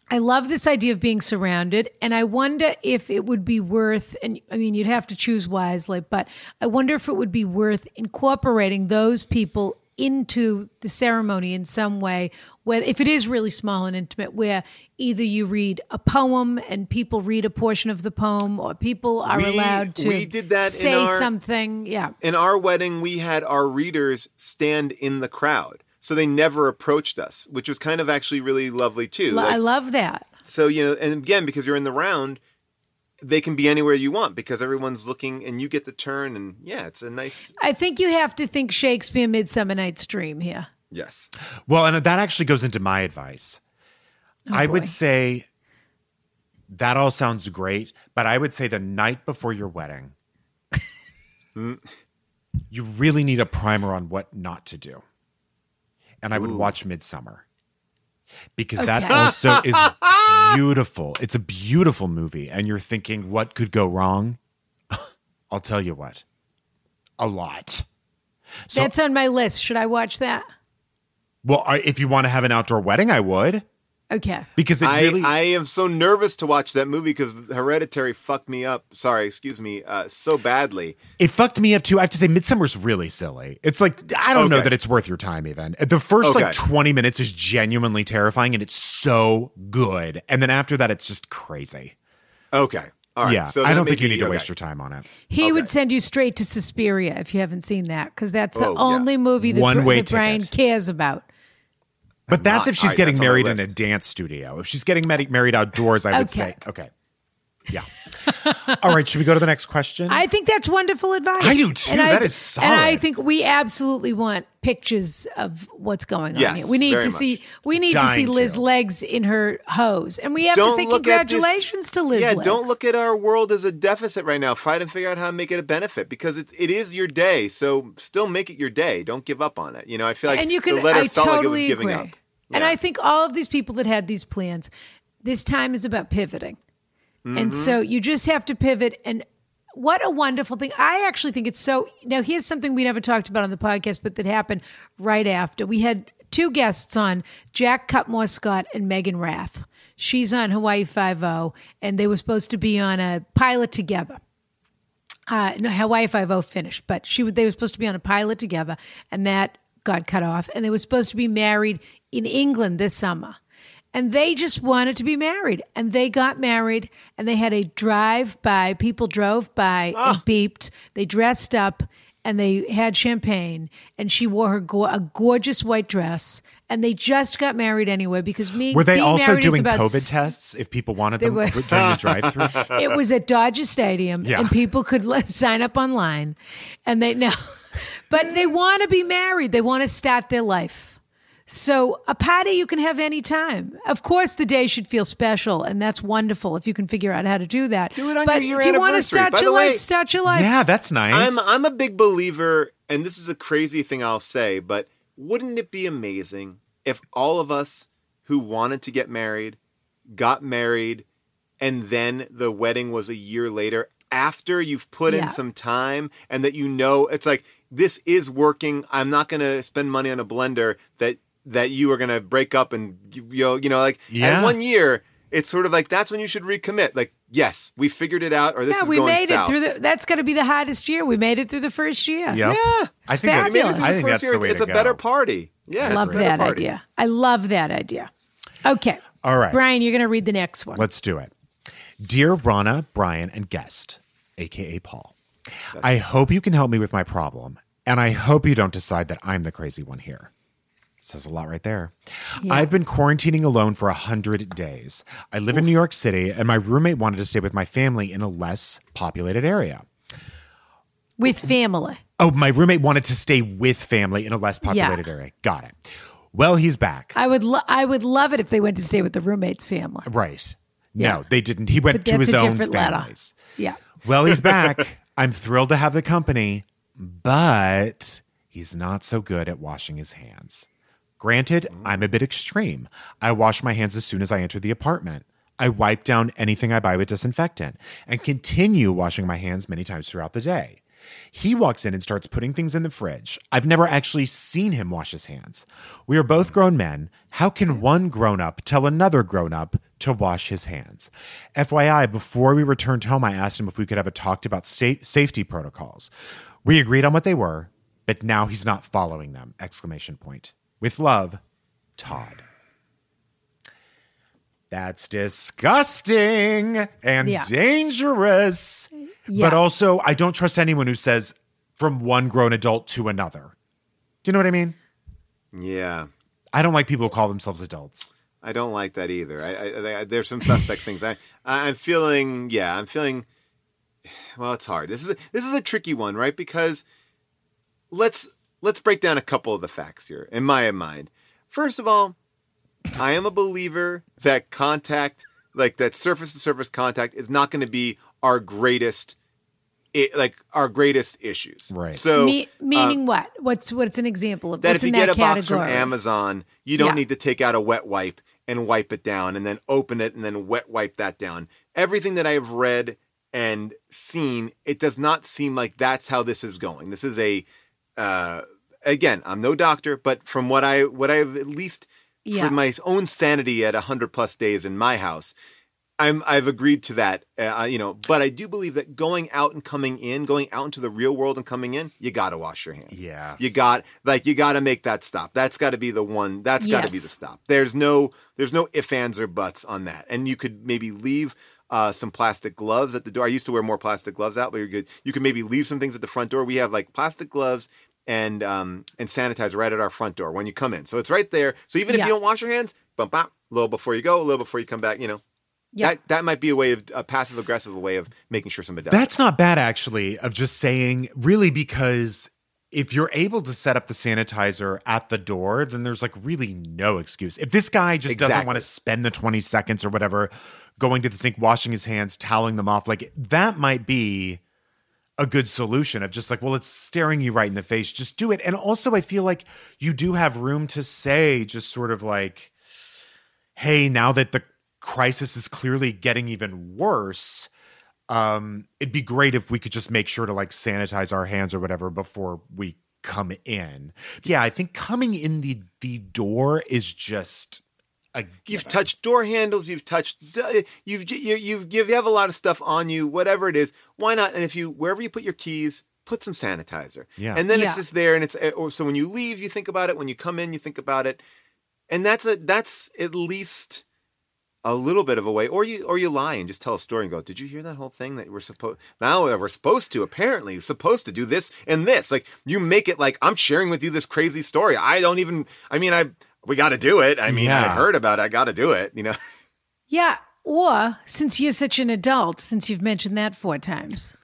I love this idea of being surrounded, and I wonder if it would be worth. And I mean, you'd have to choose wisely, but I wonder if it would be worth incorporating those people into the ceremony in some way. Where, if it is really small and intimate, where either you read a poem and people read a portion of the poem, or people are We- allowed to we did that in say our- something. Yeah, in our wedding, we had our readers stand in the crowd. So they never approached us, which was kind of actually really lovely too. Lo- I love that. so, you know, and again, because you're in the round, they can be anywhere you want because everyone's looking and you get the turn. And yeah, it's a nice, I think you have to think Shakespeare Midsummer Night's Dream here. yes. Well, and that actually goes into my advice. Oh, I would say that all sounds great, but I would say the night before your wedding, mm. you really need a primer on what not to do. And I would watch Midsummer because that also is beautiful. It's a beautiful movie. And you're thinking, what could go wrong? I'll tell you what. A lot. So- That's on my list. Should I watch that? Well, if you want to have an outdoor wedding, I would. Okay. Because it I, really I am so nervous to watch that movie because Hereditary fucked me up. Sorry, excuse me, uh, so badly. it fucked me up too. I have to say, Midsummer's really silly. It's like I don't know that it's worth your time. Even the first Okay. like twenty minutes is genuinely terrifying, and it's so good. And then after that, it's just crazy. Okay, all right. yeah, so I don't think you need to okay. waste your time on it. He Okay. would send you straight to Suspiria if you haven't seen that, because that's the Oh, yeah. only movie that, One-way that Brian cares about. But that's not. if she's All right, getting that's on my married in a dance studio. If she's getting married married outdoors, I would Okay. say okay. Yeah. All right. Should we go to the next question? I think that's wonderful advice. I do, too. And I, That is And I think we absolutely want pictures of what's going on Yes, here. We need very to much. see. We need to see Dying to. Legs in her hose, and we have to Don't say look this- congratulations to Liz. Yeah, Legs. don't look at our world as a deficit right now. Try to figure out how to make it a benefit because it, it is your day. So still make it your day. Don't give up on it. You know, I feel like and you can. the letter I felt totally like it was giving agree. up. And I think all of these people that had these plans, this time is about pivoting, Mm-hmm. and so you just have to pivot. And what a wonderful thing! I actually think it's so. Now here's something we never talked about on the podcast, but that happened right after we had two guests on Jack Cutmore Scott and Meaghan Rath. She's on Hawaii Five O, and they were supposed to be on a pilot together uh, no, Hawaii Five O finished, but she was- they were supposed to be on a pilot together, and that got cut off. And they were supposed to be married in England this summer, and they just wanted to be married, and they got married, and they had a drive by. People drove by and ah. beeped. They dressed up. And they had champagne, and she wore her go- a gorgeous white dress, and they just got married anyway because me Were they also doing COVID s- tests if people wanted them were. during the drive-through? it was at Dodger Stadium, Yeah. and people could let, sign up online, and they know, but they want to be married. They want to start their life. So a party you can have any time. Of course, the day should feel special, and that's wonderful if you can figure out how to do that. Do it on but your if you want to anniversary. start By your the way- life, start your life. yeah, that's nice. I'm I'm a big believer, and this is a crazy thing I'll say, but wouldn't it be amazing if all of us who wanted to get married got married, and then the wedding was a year later after you've put Yeah. in some time, and that you know it's like this is working. I'm not going to spend money on a blender that that you are going to break up and you know, you know like Yeah. at one year. It's sort of like that's when you should recommit. Like, yes, we figured it out, or this yeah, is we going made south. it through the. That's going to be the hardest year. We made it through the first year. Yep. Yeah. I It's think that's, it fabulous. through I the think first that's year. the way it's to a go. better party. Yeah, it's Love that party. idea. I love that idea. Okay. All right. Brian, you're going to read the next one. Let's do it. Dear Ronna, Brian, and guest, aka Paul, I hope you can help me with my problem, and I hope you don't decide that I'm the crazy one here. Says a lot right there. I've been quarantining alone for a hundred days. I live in New York City, and my roommate wanted to stay with my family in a less populated area. With family. Oh, my roommate wanted to stay with family in a less populated area. Got it. Well, he's back. I would lo- I would love it if they went to stay with the roommate's family. right. Yeah. No, they didn't. He went But to his own families. Yeah. Well, he's back. I'm thrilled to have the company, but he's not so good at washing his hands. Granted, I'm a bit extreme. I wash my hands as soon as I enter the apartment. I wipe down anything I buy with disinfectant and continue washing my hands many times throughout the day. He walks in and starts putting things in the fridge. I've never actually seen him wash his hands. We are both grown men. How can one grown up tell another grown up to wash his hands? FYI, before we returned home, I asked him if we could have a talk about sta- safety protocols. We agreed on what they were, but now he's not following them! Exclamation point. With love, Todd. That's disgusting and Yeah. dangerous. Yeah. But also, I don't trust anyone who says from one grown adult to another. Do you know what I mean? Yeah. I don't like people who call themselves adults. I don't like that either. I, I, I, there's some suspect things. I, I'm feeling, yeah, I'm feeling. Well, it's hard. This is a, this is a tricky one, right? Because let's let's break down a couple of the facts here, in my mind. First of all, I am a believer that contact, like that surface to surface contact, is not going to be our greatest, it, like our greatest issues. Right. So Me- um, meaning what? What's what's an example of that what's if you in get that a box from? Amazon, you don't Yeah. need to take out a wet wipe and wipe it down and then open it and then wet wipe that down. Everything that I have read and seen, it does not seem like that's how this is going. This is a uh, again, I'm no doctor, but from what I what I've at least Yeah. for my own sanity at 100 plus days in my house, I'm I've agreed to that. Uh, you know, but I do believe that going out and coming in, going out into the real world and coming in, you got to wash your hands. Yeah. You got like you got to make that stop. That's got to be the one. That's got to be the stop. There's no there's no ifs ands or buts on that. And you could maybe leave uh, some plastic gloves at the door. I used to wear more plastic gloves out, but you're good. You can maybe leave some things at the front door. We have like plastic gloves and um and sanitizer right at our front door when you come in. So it's right there. So even if Yeah. you don't wash your hands, bump out a little before you go, a little before you come back. You know, Yeah. that that might be a way of a passive aggressive way of making sure somebody does. That's not bad, actually, of just saying, really, because if you're able to set up the sanitizer at the door, then there's like really no excuse. If this guy just doesn't want to spend the 20 seconds or whatever going to the sink, washing his hands, toweling them off, like that might be a good solution of just like, well, it's staring you right in the face. Just do it. And also, I feel like you do have room to say, just sort of like, hey, now that the crisis is clearly getting even worse, um, it'd be great if we could just make sure to like sanitize our hands or whatever before we come in. Yeah, I think coming in the the door is just You've touched door handles. You've touched. You've you you've you have a lot of stuff on you. Whatever it is, why not? And if you wherever you put your keys, put some sanitizer. Yeah. And then Yeah. it's just there, and it's eh, or so when you leave, you think about it. When you come in, you think about it. And that's a that's at least a little bit of a way. Or you or you lie and just tell a story and go, "Did you hear that whole thing that we're supposed now we're supposed to apparently supposed to do this and this?" Like you make it like I'm sharing with you this crazy story. I don't even. I mean, I we got to do it. I mean, I heard about it. I got to do it. You know. Yeah. Or since you're such an adult, since you've mentioned that four times,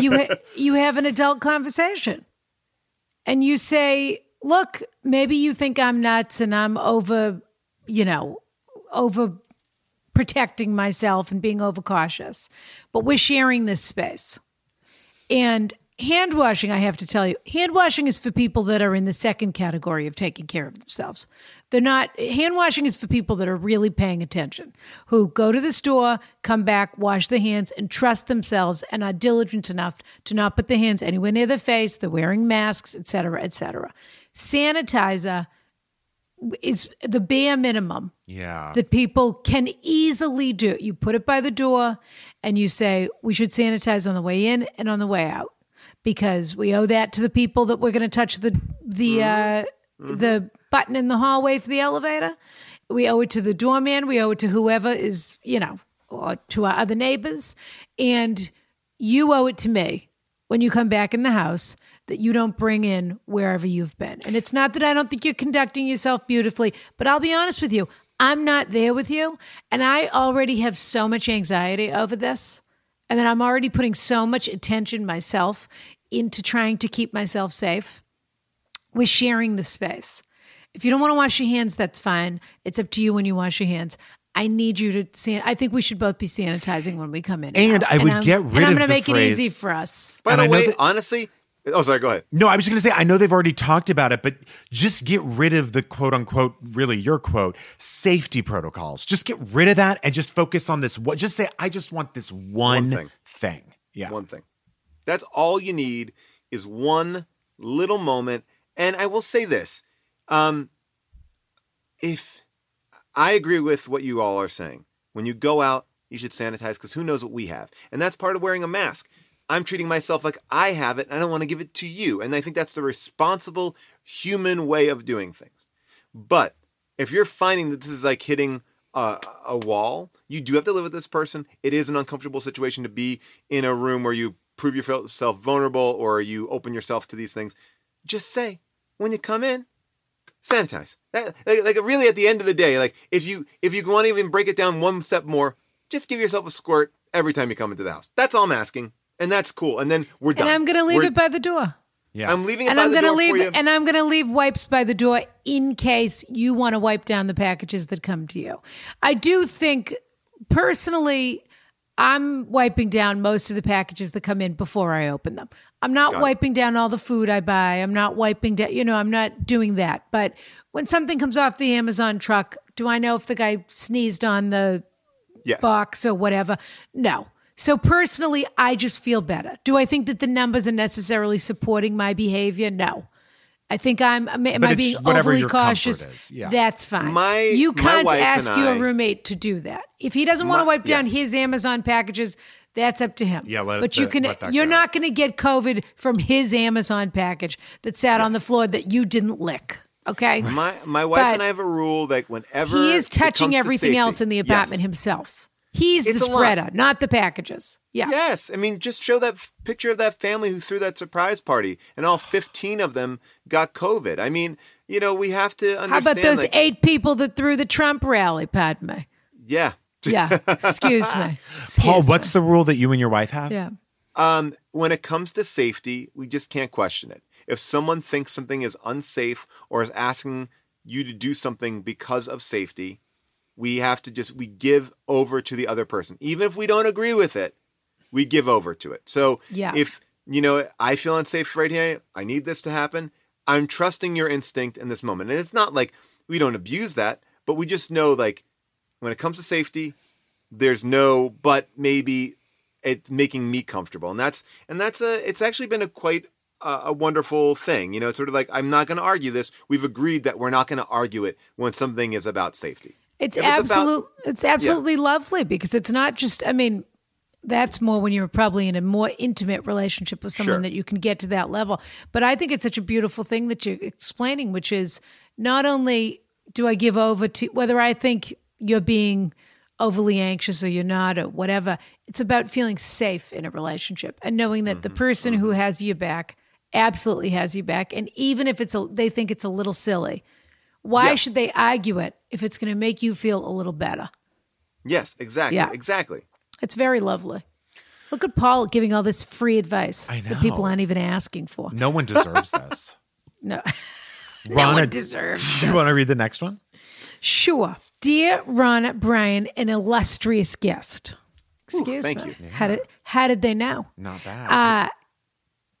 you ha- you have an adult conversation, and you say, "Look, maybe you think I'm nuts and I'm over, you know, over protecting myself and being overcautious, but we're sharing this space." And hand washing, I have to tell you, hand washing is for people that are in the second category of taking care of themselves. They're not, hand washing is for people that are really paying attention, who go to the store, come back, wash their hands, and trust themselves and are diligent enough to not put their hands anywhere near their face. They're wearing masks, et cetera, et cetera. Sanitizer is the bare minimum Yeah. that people can easily do. You put it by the door and you say, we should sanitize on the way in and on the way out because we owe that to the people that we're going to touch the, the, uh, the button in the hallway for the elevator. We owe it to the doorman. We owe it to whoever is, you know, or to our other neighbors. And you owe it to me when you come back in the house that you don't bring in wherever you've been. And it's not that I don't think you're conducting yourself beautifully, but I'll be honest with you, I'm not there with you. And I already have so much anxiety over this. And then I'm already putting so much attention myself into trying to keep myself safe. We're sharing the space. If you don't want to wash your hands, that's fine. It's up to you when you wash your hands. I need you to san- I think we should both be sanitizing when we come in. And out. I would I'm- get and rid I'm of gonna make phrase- it easy for us. By And the I way, that- honestly, oh sorry, go ahead. No, I was going to say, I know they've already talked about it, but just get rid of the quote unquote, really your quote, safety protocols. Just get rid of that and just focus on this. What? Just say, I just want this one, thing. thing. Yeah. One thing. That's all you need is one little moment. And I will say this. Um, if I agree with what you all are saying, when you go out, you should sanitize because who knows what we have. And that's part of wearing a mask. I'm treating myself like I have it I don't want to give it to you. And I think that's the responsible human way of doing things. But if you're finding that this is like hitting a, a wall, you do have to live with this person. It is an uncomfortable situation to be in a room where you prove yourself vulnerable or you open yourself to these things. Just say when you come in, sanitize. That, like, like really, at the end of the day, like if you if you want to even break it down one step more, just give yourself a squirt every time you come into the house. That's all I'm asking, and that's cool. And then we're done. And I'm going to leave We're- it by the door. Yeah. I'm leaving it And by I'm the going to door leave for and I'm going to leave wipes by the door in case you want to wipe down the packages that come to you. I do think personally I'm wiping down most of the packages that come in before I open them. I'm not Got it. wiping down all the food I buy. I'm not wiping down, you know, I'm not doing that. But when something comes off the Amazon truck, Do I know if the guy sneezed on the Yes. box or whatever? No. So personally, I just feel better. Do I think that the numbers are necessarily supporting my behavior? No. I think I'm. Am am I being overly cautious? yeah. That's fine. My- you can't wife ask your I- roommate to do that. If he doesn't want to wipe down yes. his Amazon packages, that's up to him. Yeah, let- but you can. let that You're go. not going to get COVID from his Amazon package that sat on the floor that you didn't lick. Okay. My my wife But and I have a rule that whenever he is it touching comes to everything safety- else in the Yes. apartment himself. He's It's the a spreader, not the packages. Yeah. Yes, I mean, just show that f- picture of that family who threw that surprise party, and all fifteen of them got COVID. I mean, you know, we have to understand. How about those like, eight people that threw the Trump rally, Padme? Yeah. Yeah. Excuse me. Excuse Paul, me. what's the rule that you and your wife have? Yeah. Um, when it comes to safety, we just can't question it. If someone thinks something is unsafe or is asking you to do something because of safety, we have to just we give over to the other person. Even if we don't agree with it, we give over to it. So Yeah. if you know I feel unsafe right here, I need this to happen. I'm trusting your instinct in this moment. And it's not like we don't abuse that, but we just know like when it comes to safety, there's no but maybe it's making me comfortable and that's and that's a it's actually been a quite uh, a wonderful thing you know it's sort of like i'm not going to argue this we've agreed that we're not going to argue it when something is about safety It's If it's about- it's absolutely lovely because it's not just. I mean, that's more when you're probably in a more intimate relationship with someone Sure. that you can get to that level. But I think it's such a beautiful thing that you're explaining, which is not only do I give over to whether I think you're being overly anxious or you're not or whatever. It's about feeling safe in a relationship and knowing that Mm-hmm, the person who has your back absolutely has your back. And even if it's a, they think it's a little silly, why Yes. should they argue it if it's going to make you feel a little better? yes exactly Yeah. exactly It's very lovely. Look at Paul giving all this free advice I that people aren't even asking for. No one deserves this. No, no one deserves. do you want to read the next one? Sure, dear Ron Brian, an illustrious guest. Excuse thank me. you. How did how did they know? Not bad. Uh,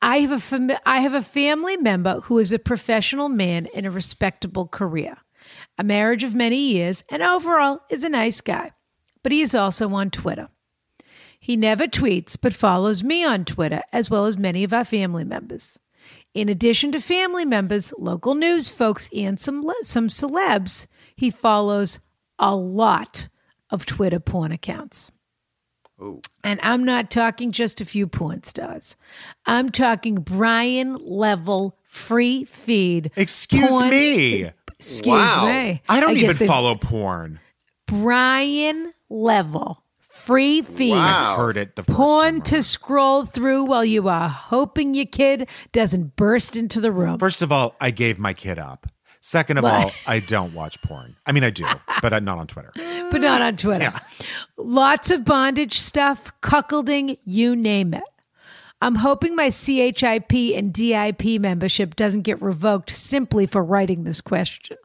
I have a fami- I have a family member who is a professional man in a respectable career, a marriage of many years, and overall is a nice guy. But he is also on Twitter. He never tweets, but follows me on Twitter, as well as many of our family members. In addition to family members, local news folks, and some le- some celebs, he follows a lot of Twitter porn accounts. Oh And I'm not talking just a few porn stars. I'm talking Brian level free feed. Excuse porn- me. Excuse Wow. me. I don't guess even follow porn. Brian level free feed. Wow. Heard it the first Porn time to scroll through while you are hoping your kid doesn't burst into the room. First of all, I gave my kid up. Second of What? all, I don't watch porn. I mean, I do, but I'm not on Twitter. but not on Twitter. Lots of bondage stuff, cuckolding, you name it. I'm hoping my CHIP and DIP membership doesn't get revoked simply for writing this question.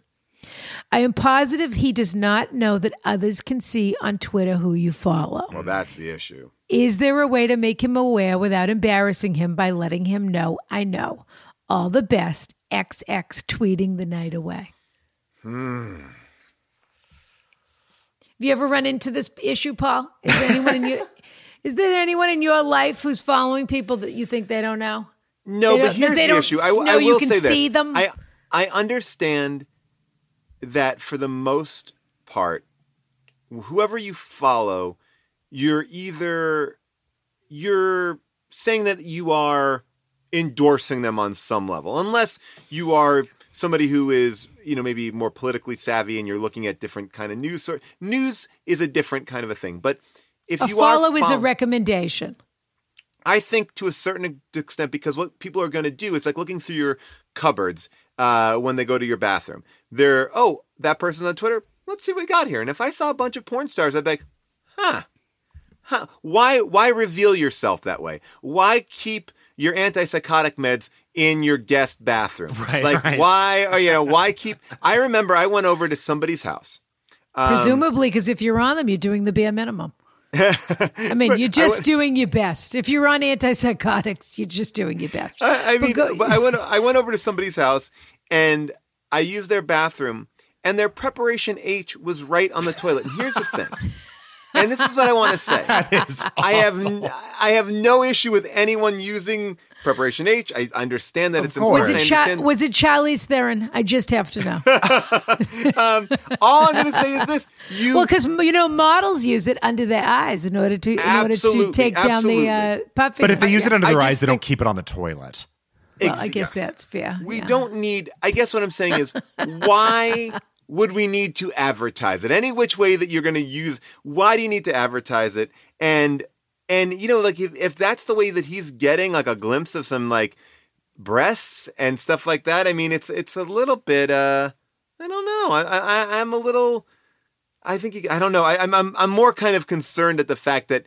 I am positive he does not know that others can see on Twitter who you follow. well that's the issue Is there a way to make him aware without embarrassing him by letting him know I know? All the best, XX tweeting the night away. Hmm. Have you ever run into this issue, Paul? Is there anyone in your is there anyone in your life who's following people that you think they don't know? No, They but don't- here's they the issue. I, know I you will can say this. see them? I I understand that for the most part, whoever you follow, you're either you're saying that you are endorsing them on some level, unless you are somebody who is you know maybe more politically savvy and you're looking at different kind of news. Sort news is a different kind of a thing, but if A you follow are is a recommendation. I think to a certain extent because what people are going to do, it's like looking through your cupboards uh, when they go to your bathroom. They're, oh, that person's on Twitter. Let's see what we got here. And if I saw a bunch of porn stars, I'd be like, huh, huh. Why, why reveal yourself that way? Why keep your antipsychotic meds in your guest bathroom? Right, Like, right. why, or, you know, why keep? I remember I went over to somebody's house. Um, Presumably, because if you're on them, you're doing the bare minimum. I mean, you're just doing your best. If you're on antipsychotics, you're just doing your best. I, I But mean, go- but I went I went over to somebody's house and I used their bathroom and their preparation H was right on the toilet. And here's the thing. And this is what I want to say. I have n- I have no issue with anyone using preparation H. I understand that Of it's course. Was important. it, Cha- understand- was it Charlie's Theron? I just have to know. um, all I'm going to say is this: you well, because you know models use it under their eyes in order to in order to Absolutely, take down the uh, absolutely. puffing. But if they use it under their just eyes, they don't keep it on the toilet. well, I guess yes. that's fair. We yeah. don't need. I guess what I'm saying is, why would we need to advertise it? Any which way that you're going to use, why do you need to advertise it? And and you know, like if if that's the way that he's getting like a glimpse of some like breasts and stuff like that, I mean, it's it's a little bit. uh I don't know. I I I'm a little. I think you, I don't know. I, I'm I'm I'm more kind of concerned at the fact that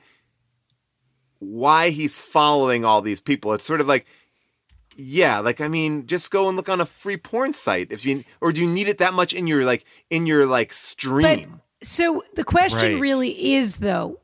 why he's following all these people. It's sort of like yeah, like I mean, just go and look on a free porn site if you or do you need it that much in your like in your like But stream? so the question Right. really is though,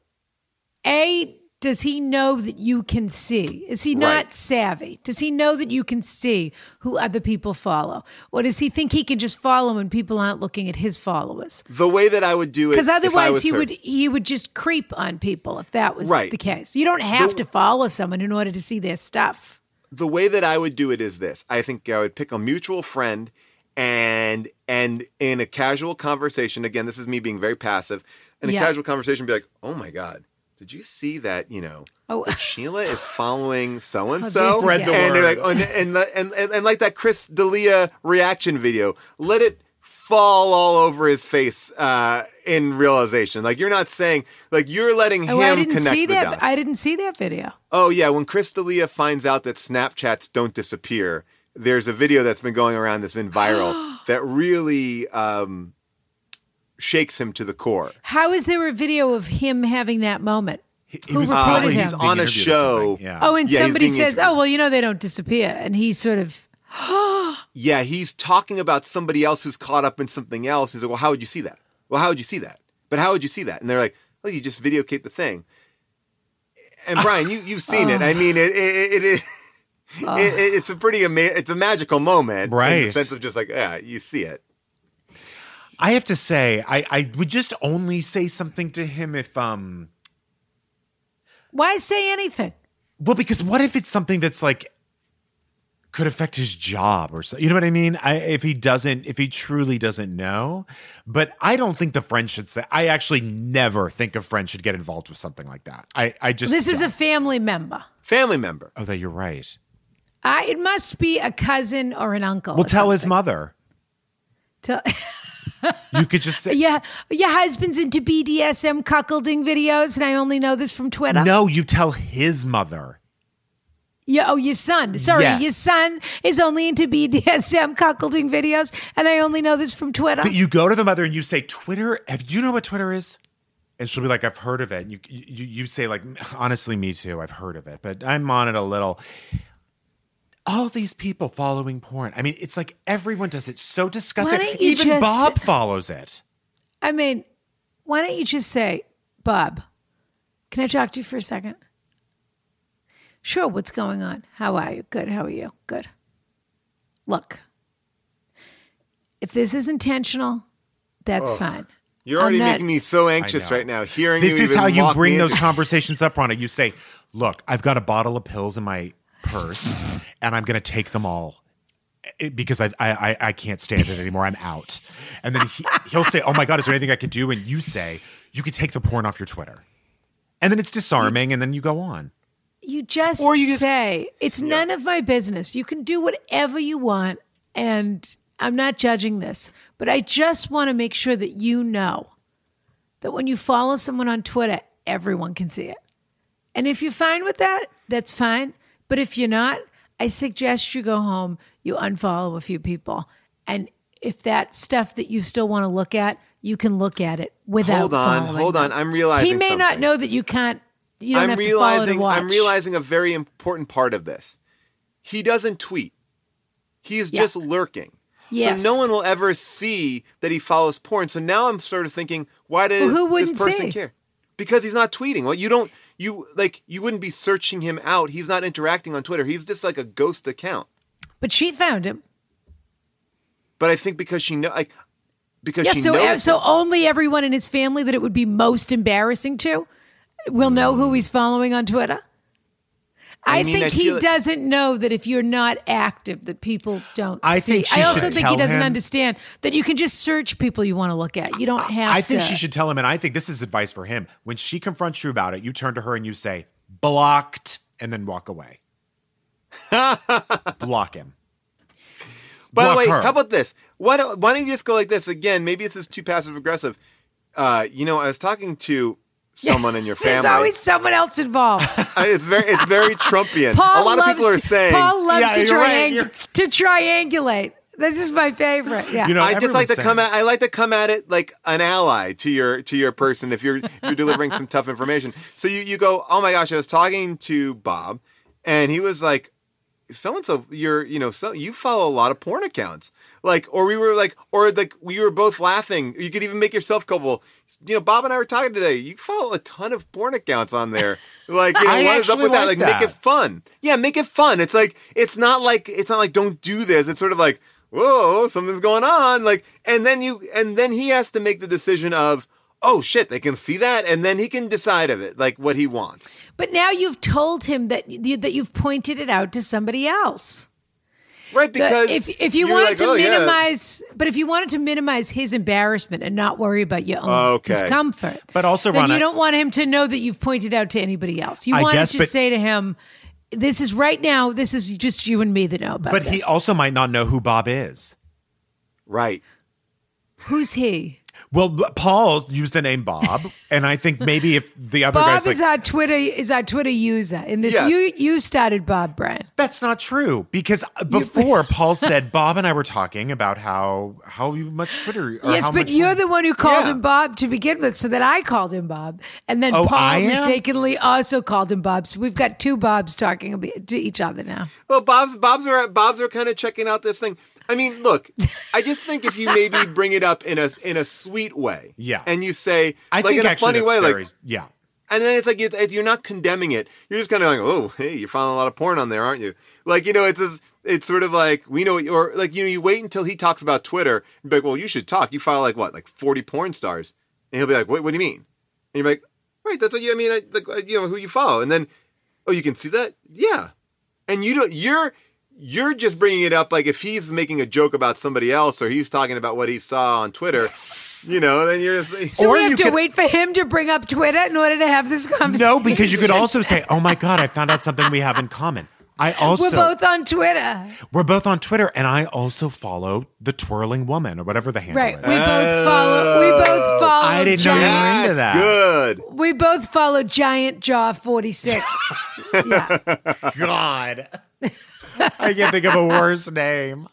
A, does he know that you can see? Is he not Right. savvy? Does he know that you can see who other people follow? Or does he think he can just follow when people aren't looking at his followers? the way that I would do it Because if I otherwise was he her- would he would just creep on people if that was Right. the case. You don't have The- to follow someone in order to see their stuff. The way that I would do it is this. I think I would pick a mutual friend and and in a casual conversation, again, this is me being very passive, in a Yeah. casual conversation be like, "Oh my god, did you see that, you know, Oh. that Sheila is following so and so? Spread the and they're like, word. and, and, and, and, and like that Chris D'Elia reaction video, let it fall all over his face uh, in realization. Like you're not saying, like you're letting Oh, him I didn't connect see the that. dots. I didn't see that video. Oh yeah, when Chris D'Elia finds out that Snapchats don't disappear, there's a video that's been going around that's been viral that really um, shakes him to the core. How is there a video of him having that moment? He, he Who was reported probably- him? he's On a show. Yeah. Oh, and Yeah, somebody says, "Oh, well, you know they don't disappear," and he sort of, Yeah, he's talking about somebody else who's caught up in something else. He's like, "Well, how would you see that? Well, how would you see that? But how would you see that?" And they're like, "Well, you just videotape the thing." And Brian, you you've seen it. I mean, it it, it, it, it, it it's a pretty ama- it's a magical moment, In the Right. sense of just like, yeah, you see it. I have to say, I, I would just only say something to him if um "Why say anything?" well, because what if it's something that's like could affect his job or so you know what I mean? I if he doesn't if he truly doesn't know. But I don't think the friend should say I actually never think a friend should get involved with something like that. I, I just This is a family member. Family member. Oh that you're right. I, it must be a cousin or an uncle. Well or tell his mother. Tell- You could just say yeah, your husband's into BDSM cuckolding videos, and I only know this from Twitter. No, you tell his mother. Yeah, oh, your son. Sorry, Yes. your son is only into BDSM cuckolding videos, and I only know this from Twitter. You go to the mother and you say, Twitter, have you know what Twitter is? And she'll be like, I've heard of it. And you, you, you say, like, honestly, me too. I've heard of it, but I'm on it a little. All these people following porn. I mean, it's like everyone does it so disgusting. Why don't you Even just- Bob follows it. I mean, why don't you just say, Bob, can I talk to you for a second? Sure, what's going on? How are you? Good. How are you? Good. Look, if this is intentional, that's fine. You're I'm already not- making me so anxious right now. Hearing This you is how you walk me bring into- those conversations up, Ronna. You say, Look, I've got a bottle of pills in my purse and I'm going to take them all eh, because I, I I- I can't stand it anymore. I'm out. And then he, he'll say, "Oh my god, is there anything I could do?" And you say, "You could take the porn off your Twitter." And then it's disarming, and then you go on. You just Or you just- say, it's none of my business. You can do whatever you want. And I'm not judging this, but I just want to make sure that you know that when you follow someone on Twitter, everyone can see it. And if you're fine with that, that's fine. But if you're not, I suggest you go home, you unfollow a few people. And if that stuff that you still want to look at, you can look at it without Hold on, hold them. on. I'm realizing He may not know that you can't. You don't I'm have to follow to realizing watch. I'm realizing a very important part of this. He doesn't tweet. He is Yeah. just lurking. Yes. So no one will ever see that he follows porn. So now I'm sort of thinking, why does Well, this person see? care? Because he's not tweeting. Well, you don't you like you wouldn't be searching him out. He's not interacting on Twitter. He's just like a ghost account. But she found him. But I think because she know like because Yeah, she so knows uh, so him. only everyone in his family that it would be most embarrassing to will know who he's following on Twitter. I, I mean, think I he like- doesn't know that if you're not active, that people don't I see. think she I also think he doesn't him- understand that you can just search people you want to look at. You don't have. I think to. she should tell him, and I think this is advice for him. When she confronts you about it, you turn to her and you say, blocked, and then walk away. Block him. By the way, her. how about this? Why don't Why don't you just go like this again? Maybe this is too passive aggressive. Uh, you know, I was talking to someone in your family. There's always someone else involved. It's very it's very Trumpian. Paul a lot of loves people are to, saying. Paul loves Yeah, to, you're right, to triangulate. This is my favorite. Yeah. You know, I just like to everyone's come at I like to come at it like an ally to your to your person if you're if you're delivering some tough information. So you you go, "Oh my gosh, I was talking to Bob and he was like so and so you're you know so you follow a lot of porn accounts. Like or we were like or like we were both laughing. You could even make yourself culpable. You know bob and i were talking today. You follow a ton of porn accounts on there. Like you know what is up with that? like like make it fun. Yeah make it fun. It's like it's not like it's not like don't do this. It's sort of like whoa something's going on. Like and then you and then he has to make the decision of oh shit they can see that and then he can decide of it like what he wants But now you've told him that you, that you've pointed it out to somebody else. right The- because if if you wanted like, to "Oh, yeah." minimize, but if you wanted to minimize his embarrassment and not worry about your own Okay. discomfort, But also, then Ronna- you don't want him to know that you've pointed out to anybody else. You I want guess, to but- say to him, "This is right now. This is just you and me that know about But this." he also might not know who Bob is. right Who's he? Well, Paul used the name Bob, and I think maybe if the other Bob guy's like, is our Twitter is our Twitter user. In this, Yes. you you started Bob Brian. That's not true because uh, before Paul said Bob and I were talking about how how much Twitter. Or Yes, how but much you're the one who called Yeah. him Bob to begin with, so that I called him Bob, and then Oh, Paul mistakenly also called him Bob. So we've got two Bobs talking to each other now. Well, Bob's Bob's are Bob's are kind of checking out this thing. I mean, look, I just think if you maybe bring it up in a in a sweet way, Yeah. and you say I like think in a funny way, very, like, yeah. and then it's like you're not condemning it. You're just kind of like, oh, hey, you're following a lot of porn on there, aren't you? Like, you know, it's just, it's sort of like we know, or like you know, you wait until he talks about Twitter and be like, well, you should talk. You follow like what, like 40 porn stars, and he'll be like, what, what do you mean? And you're like, right, that's what you I mean, I, like, uh, you know, who you follow, and then, oh, you can see that, yeah, and you don't, you're. You're just bringing it up like if he's making a joke about somebody else or he's talking about what he saw on Twitter, you know, then you're just So Or we have you to could- wait for him to bring up Twitter in order to have this conversation. No, because you could also say, "Oh my god, I found out something we have in common." I also we're both on Twitter, we're both on Twitter, and I also follow the twirling woman or whatever the handle right? is. We both oh. follow. We both follow. I didn't know you were into that. good. We both follow Giant Jaw Forty Six. yeah, God, I can't think of a worse name.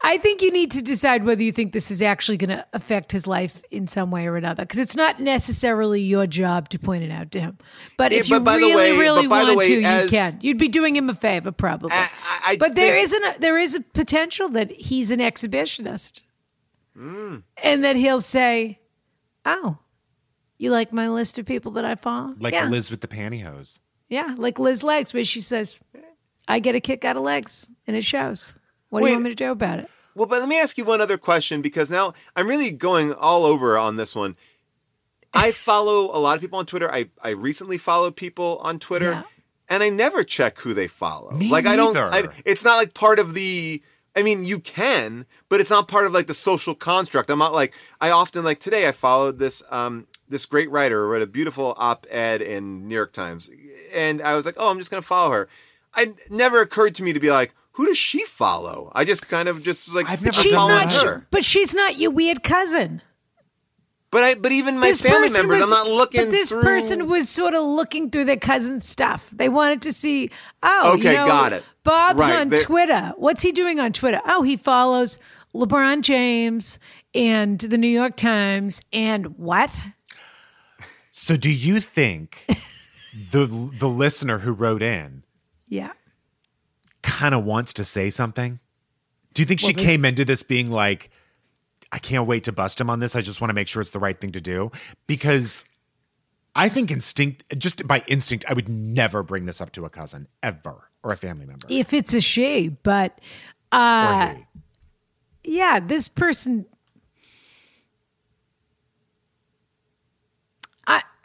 I think you need to decide whether you think this is actually going to affect his life in some way or another, because it's not necessarily your job to point it out to him. But if you but by really, way- really but by the want way, to, as- you can. You'd be doing him a favor, probably. I- I but there think- isn't. A, there is a potential that he's an exhibitionist, Mm. and that he'll say, "Oh, you like my list of people that I follow? Like yeah, Liz with the pantyhose. yeah, like Liz Legs, where she says, "I get a kick out of legs, and it shows." What do you want me to do about it? Well, but let me ask you one other question because now I'm really going all over on this one. I follow a lot of people on Twitter. I, I recently followed people on Twitter Yeah. and I never check who they follow. Me like I don't I, it's not like part of the I mean, you can, but it's not part of like the social construct. I'm not like I often like today I followed this um this great writer who wrote a beautiful op-ed in New York Times and I was like, "Oh, I'm just going to follow her." I never occurred to me to be like, "Who does she follow?" I just kind of just like I've never She's followed not. her. But she's not your weird cousin. But I, but even my this family members, was, I'm not looking. But this through... person was sort of looking through their cousin's stuff. They wanted to see. Oh, Okay, you know, got it. Bob's Right, on they- Twitter. What's he doing on Twitter? Oh, he follows LeBron James and the New York Times and what? So, do you think the the listener who wrote in Yeah. kind of wants to say something? Do you think she Well, this- came into this being like, I can't wait to bust him on this. I just want to make sure it's the right thing to do? Because I think instinct, just by instinct, I would never bring this up to a cousin ever or a family member. If it's a she, but uh, yeah, this person.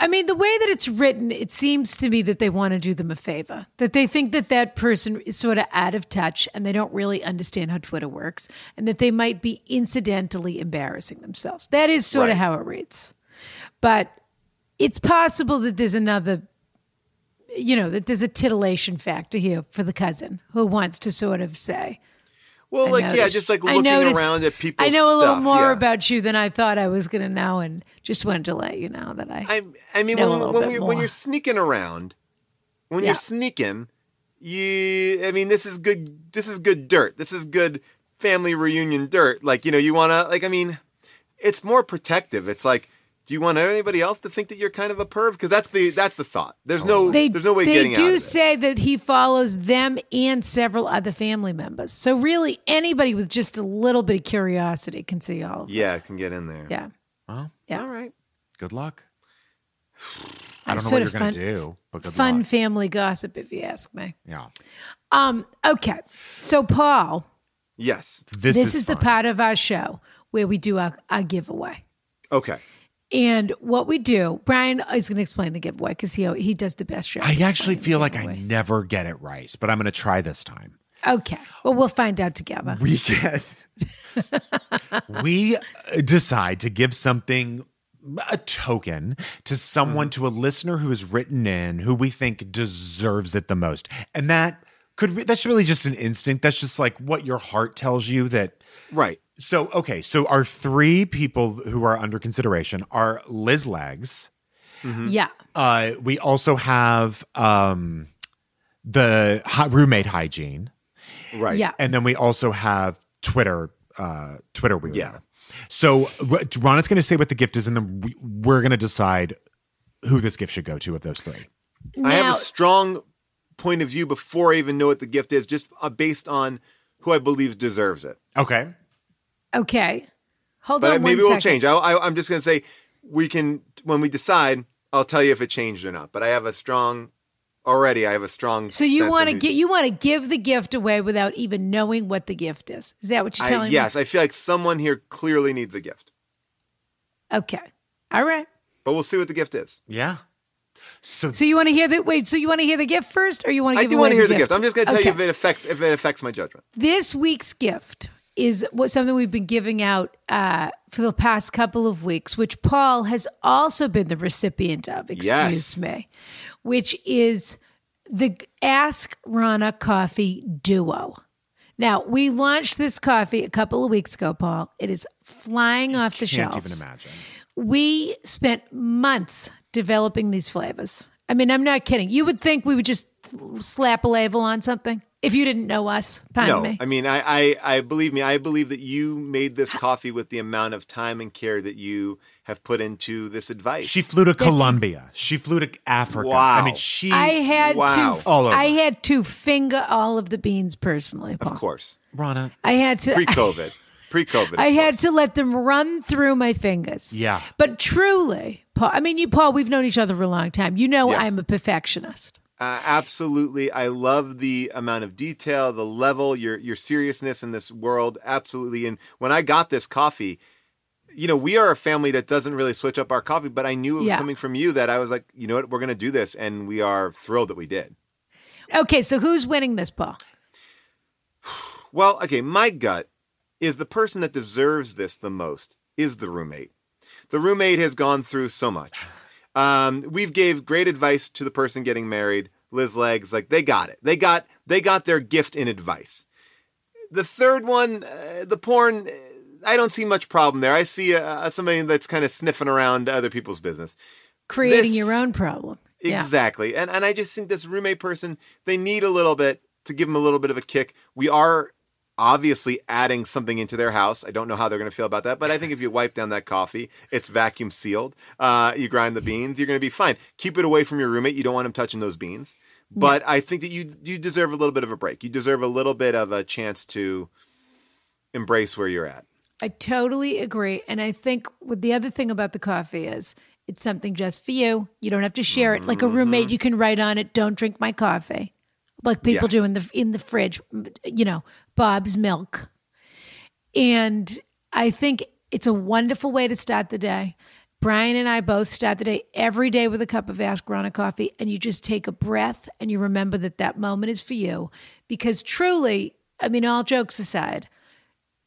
I mean, the way that it's written, it seems to me that they want to do them a favor. That they think that that person is sort of out of touch and they don't really understand how Twitter works and that they might be incidentally embarrassing themselves. That is sort of how it reads. But it's possible that there's another, you know, that there's a titillation factor here for the cousin who wants to sort of say, Well, I like yeah, just like looking noticed- around at people. I know a little stuff, more yeah. about you than I thought I was going to know, and just wanted to let you know that I. I I mean when, when, we, when you're sneaking around, when Yeah. you're sneaking, you I mean this is good this is good dirt. This is good family reunion dirt. Like, you know, you want to like I mean, it's more protective. It's like do you want anybody else to think that you're kind of a perv? Because that's the that's the thought. There's no they there's no way they getting out do of it. say that he follows them and several other family members. So really, anybody with just a little bit of curiosity can see all. Of this. yeah, this. can get in there. yeah, Well, yeah. All right. good luck. I don't know Sort what you're going to do, but good Fun luck. family gossip, if you ask me. Yeah. Um. Okay. So Paul, Yes. This, this, is, is, the part of our show where we do our, our giveaway. Okay. And what we do, Brian is going to explain the giveaway because he he does the best job. I actually feel like I never get it right, but I'm going to try this time. Okay. Well, we'll find out together. We get we uh, decide to give something a token to someone mm-hmm. to a listener who has written in who we think deserves it the most. And that could be, that's really just an instinct. That's just like what your heart tells you that Right. so okay, so our three people who are under consideration are Liz Legs. Yeah. Uh, we also have um, the hi- roommate hygiene, Right. Yeah. and then we also have Twitter. Uh, Twitter weirdo. Yeah. So R- Ron is going to say what the gift is, and then we, we're going to decide who this gift should go to of those three. I have a strong point of view before I even know what the gift is, just uh, based on who I believe deserves it. Okay. Okay. Hold But on maybe one we'll change. I, I, I'm just going to say we can when we decide. I'll tell you if it changed or not. But I have a strong already. I have a strong. So you want to get you want to give the gift away without even knowing what the gift is. Is that what you're I, telling yes, me? Yes, I feel like someone here clearly needs a gift, Okay. All right. but we'll see what the gift is. Yeah. So So you want to hear the wait? So you want to hear the gift first, or you want to I do want to hear the the gift. I'm just going to tell you if it affects if it affects my judgment. This week's gift is what something we've been giving out uh, for the past couple of weeks, which Paul has also been the recipient of. Excuse Yes. me, which is the Ask Ronna Coffee Duo. Now we launched this coffee a couple of weeks ago, Paul. It is flying off the shelves. can't even imagine. We spent months developing these flavors. I mean, I'm not kidding. You would think we would just slap a label on something if you didn't know us. Pardon No, me. I mean, I, I, I believe me. I believe that you made this coffee with the amount of time and care that you have put into this advice. She flew to Colombia. She flew to Africa. Wow. I mean, she. I had Wow. to All over. I had to finger all of the beans personally, Paul. of course, Ronna. I had to pre-COVID, pre-COVID. I had to let them run through my fingers. Yeah. But truly, Paul, I mean you Paul, we've known each other for a long time. You know Yes. I'm a perfectionist. Uh, absolutely, I love the amount of detail, the level, your your seriousness in this world. Absolutely, and when I got this coffee, you know, we are a family that doesn't really switch up our coffee, but I knew it was Yeah. coming from you. That I was like, you know what, we're going to do this, and we are thrilled that we did. Okay, so who's winning this, Paul? Well, okay, my gut is the person that deserves this the most is the roommate. The roommate has gone through so much. Um, we've gave great advice to the person getting married. Liz Legs, like they got it. They got they got their gift in advice. The third one, uh, the porn. uh, I don't see much problem there. I see uh, somebody that's kind of sniffing around other people's business. Creating This- your own problem. Yeah. Exactly. And and I just think this roommate person, they need a little bit to give them a little bit of a kick. We are obviously adding something into their house. I don't know how they're going to feel about that, but I think if you wipe down that coffee, it's vacuum sealed. Uh, you grind the beans, you're going to be fine. Keep it away from your roommate. You don't want him touching those beans. But I think that you you deserve a little bit of a break. You deserve a little bit of a chance to embrace where you're at. I totally agree. And I think what the other thing about the coffee is it's something just for you. You don't have to share it. Like a roommate, you can write on it, don't drink my coffee. Like people Yes. do in the in the fridge, you know, Bob's milk. And I think it's a wonderful way to start the day. Brian and I both start the day every day with a cup of Ask Ronna coffee, and you just take a breath and you remember that that moment is for you. Because truly, I mean, all jokes aside,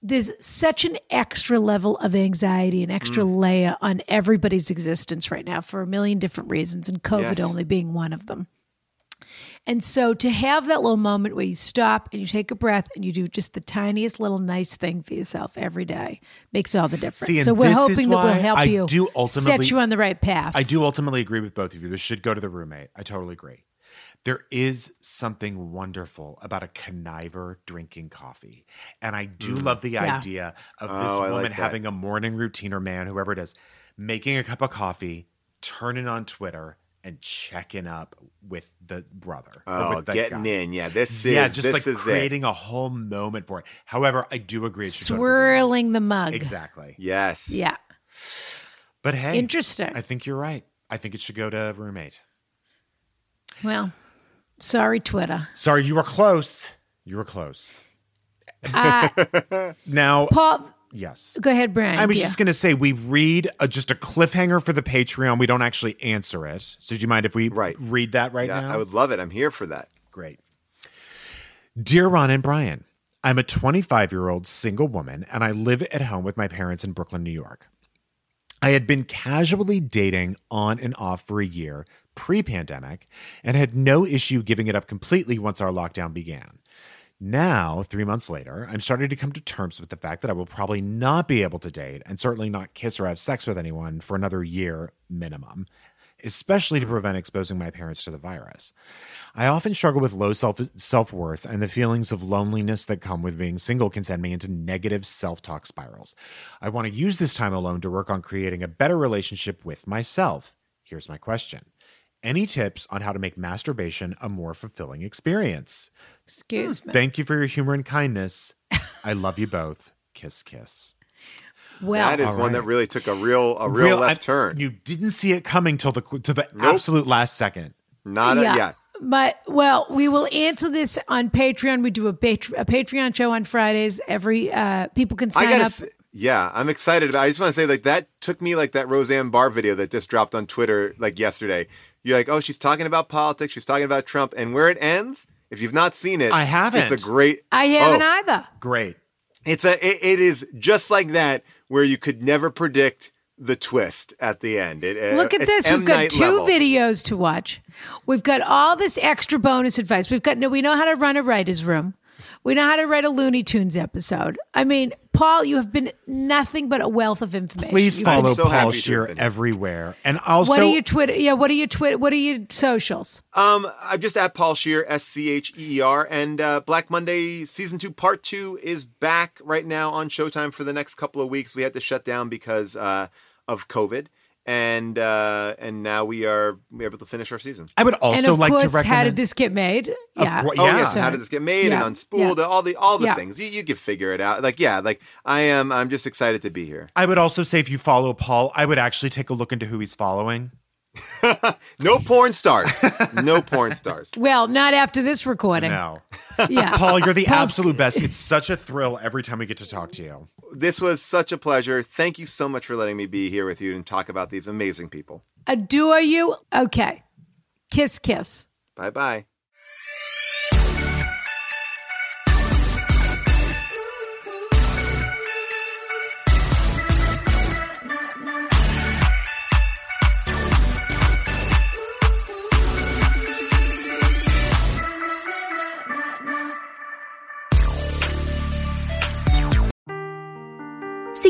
there's such an extra level of anxiety, an extra Mm. layer on everybody's existence right now for a million different reasons, and COVID Yes. only being one of them. And so to have that little moment where you stop and you take a breath and you do just the tiniest little nice thing for yourself every day makes all the difference. See, so we're hoping that we'll help I you do ultimately, set you on the right path. I do ultimately agree with both of you. This should go to the roommate. I totally agree. There is something wonderful about a conniver drinking coffee. And I do love the Yeah. idea of this Mm. Oh, I like woman having a morning routine or man, whoever it is, making a cup of coffee, turning on Twitter, and checking up with the brother. Oh, with the getting guy. in. Yeah, this is Yeah, just this like is creating a whole moment for it. However, I do agree. It should the Swirling the mug. Exactly. Yes. Yeah. But hey, Interesting. I think you're right. I think it should go to roommate. Well, sorry, Twitter. Sorry, you were close. You were close. Uh, Now, Paul, yes. go ahead, Brian. I was Yeah. just going to say we read a, just a cliffhanger for the Patreon. We don't actually answer it. So, do you mind if we Right. read that right Yeah, now? I would love it. I'm here for that. Great. Dear Ron and Brian, I'm a 25 year old single woman and I live at home with my parents in Brooklyn, New York. I had been casually dating on and off for a year pre pandemic and had no issue giving it up completely once our lockdown began. Now, three months later, I'm starting to come to terms with the fact that I will probably not be able to date and certainly not kiss or have sex with anyone for another year minimum, especially to mm. prevent exposing my parents to the virus. I often struggle with low self self worth, and the feelings of loneliness that come with being single can send me into negative self talk spirals. I want to use this time alone to work on creating a better relationship with myself. Here's my question Any tips on how to make masturbation a more fulfilling experience? Excuse me. Thank you for your humor and kindness. I love you both. Kiss, kiss. well, that is all one that really took a real a real, left I- turn. You didn't see it coming till the to the Nope. absolute last second. Not a, yeah. But well, we will answer this on Patreon. We do a, pat- a Patreon show on Fridays. Every uh, people can sign gotta. up. Say, yeah, I'm excited about. I just want to say, like that took me like that Roseanne Barr video that just dropped on Twitter like yesterday. You're like, oh, she's talking about politics. She's talking about Trump, and where it ends. If you've not seen it, I haven't. It's a great. I haven't oh, either. Great. It's a. It, it is just like that, where you could never predict the twist at the end. It, uh, Look at it's this. M. We've got Night two level. videos to watch. We've got all this extra bonus advice. We've got no. we know how to run a writer's room. We know how to write a Looney Tunes episode. I mean, Paul, you have been nothing but a wealth of information. Please You've follow so Paul Scheer have been. everywhere. And also What are your Twitter? Yeah, what are your Twitter? What are your socials? Um, I'm just at Paul Scheer, S C H E E R, and uh, Black Monday season two, part two is back right now on Showtime for the next couple of weeks. We had to shut down because uh, of COVID, and uh, and now we are we're able to finish our season. I would and also of like course, to recommend how did this get made? Yeah, course- Oh Yeah. So- how did this get made yeah, and unspooled? yeah. All the all the Yeah. things you, you can figure it out. Like yeah, like I am. I'm just excited to be here. I would also say if you follow Paul, I would actually take a look into who he's following. No porn stars. no porn stars. Well, not after this recording. No. Yeah, Paul, you're the Paul's- absolute best. It's such a thrill every time we get to talk to you. This was such a pleasure. Thank you so much for letting me be here with you and talk about these amazing people. Adore you. Okay, kiss, kiss. Bye bye.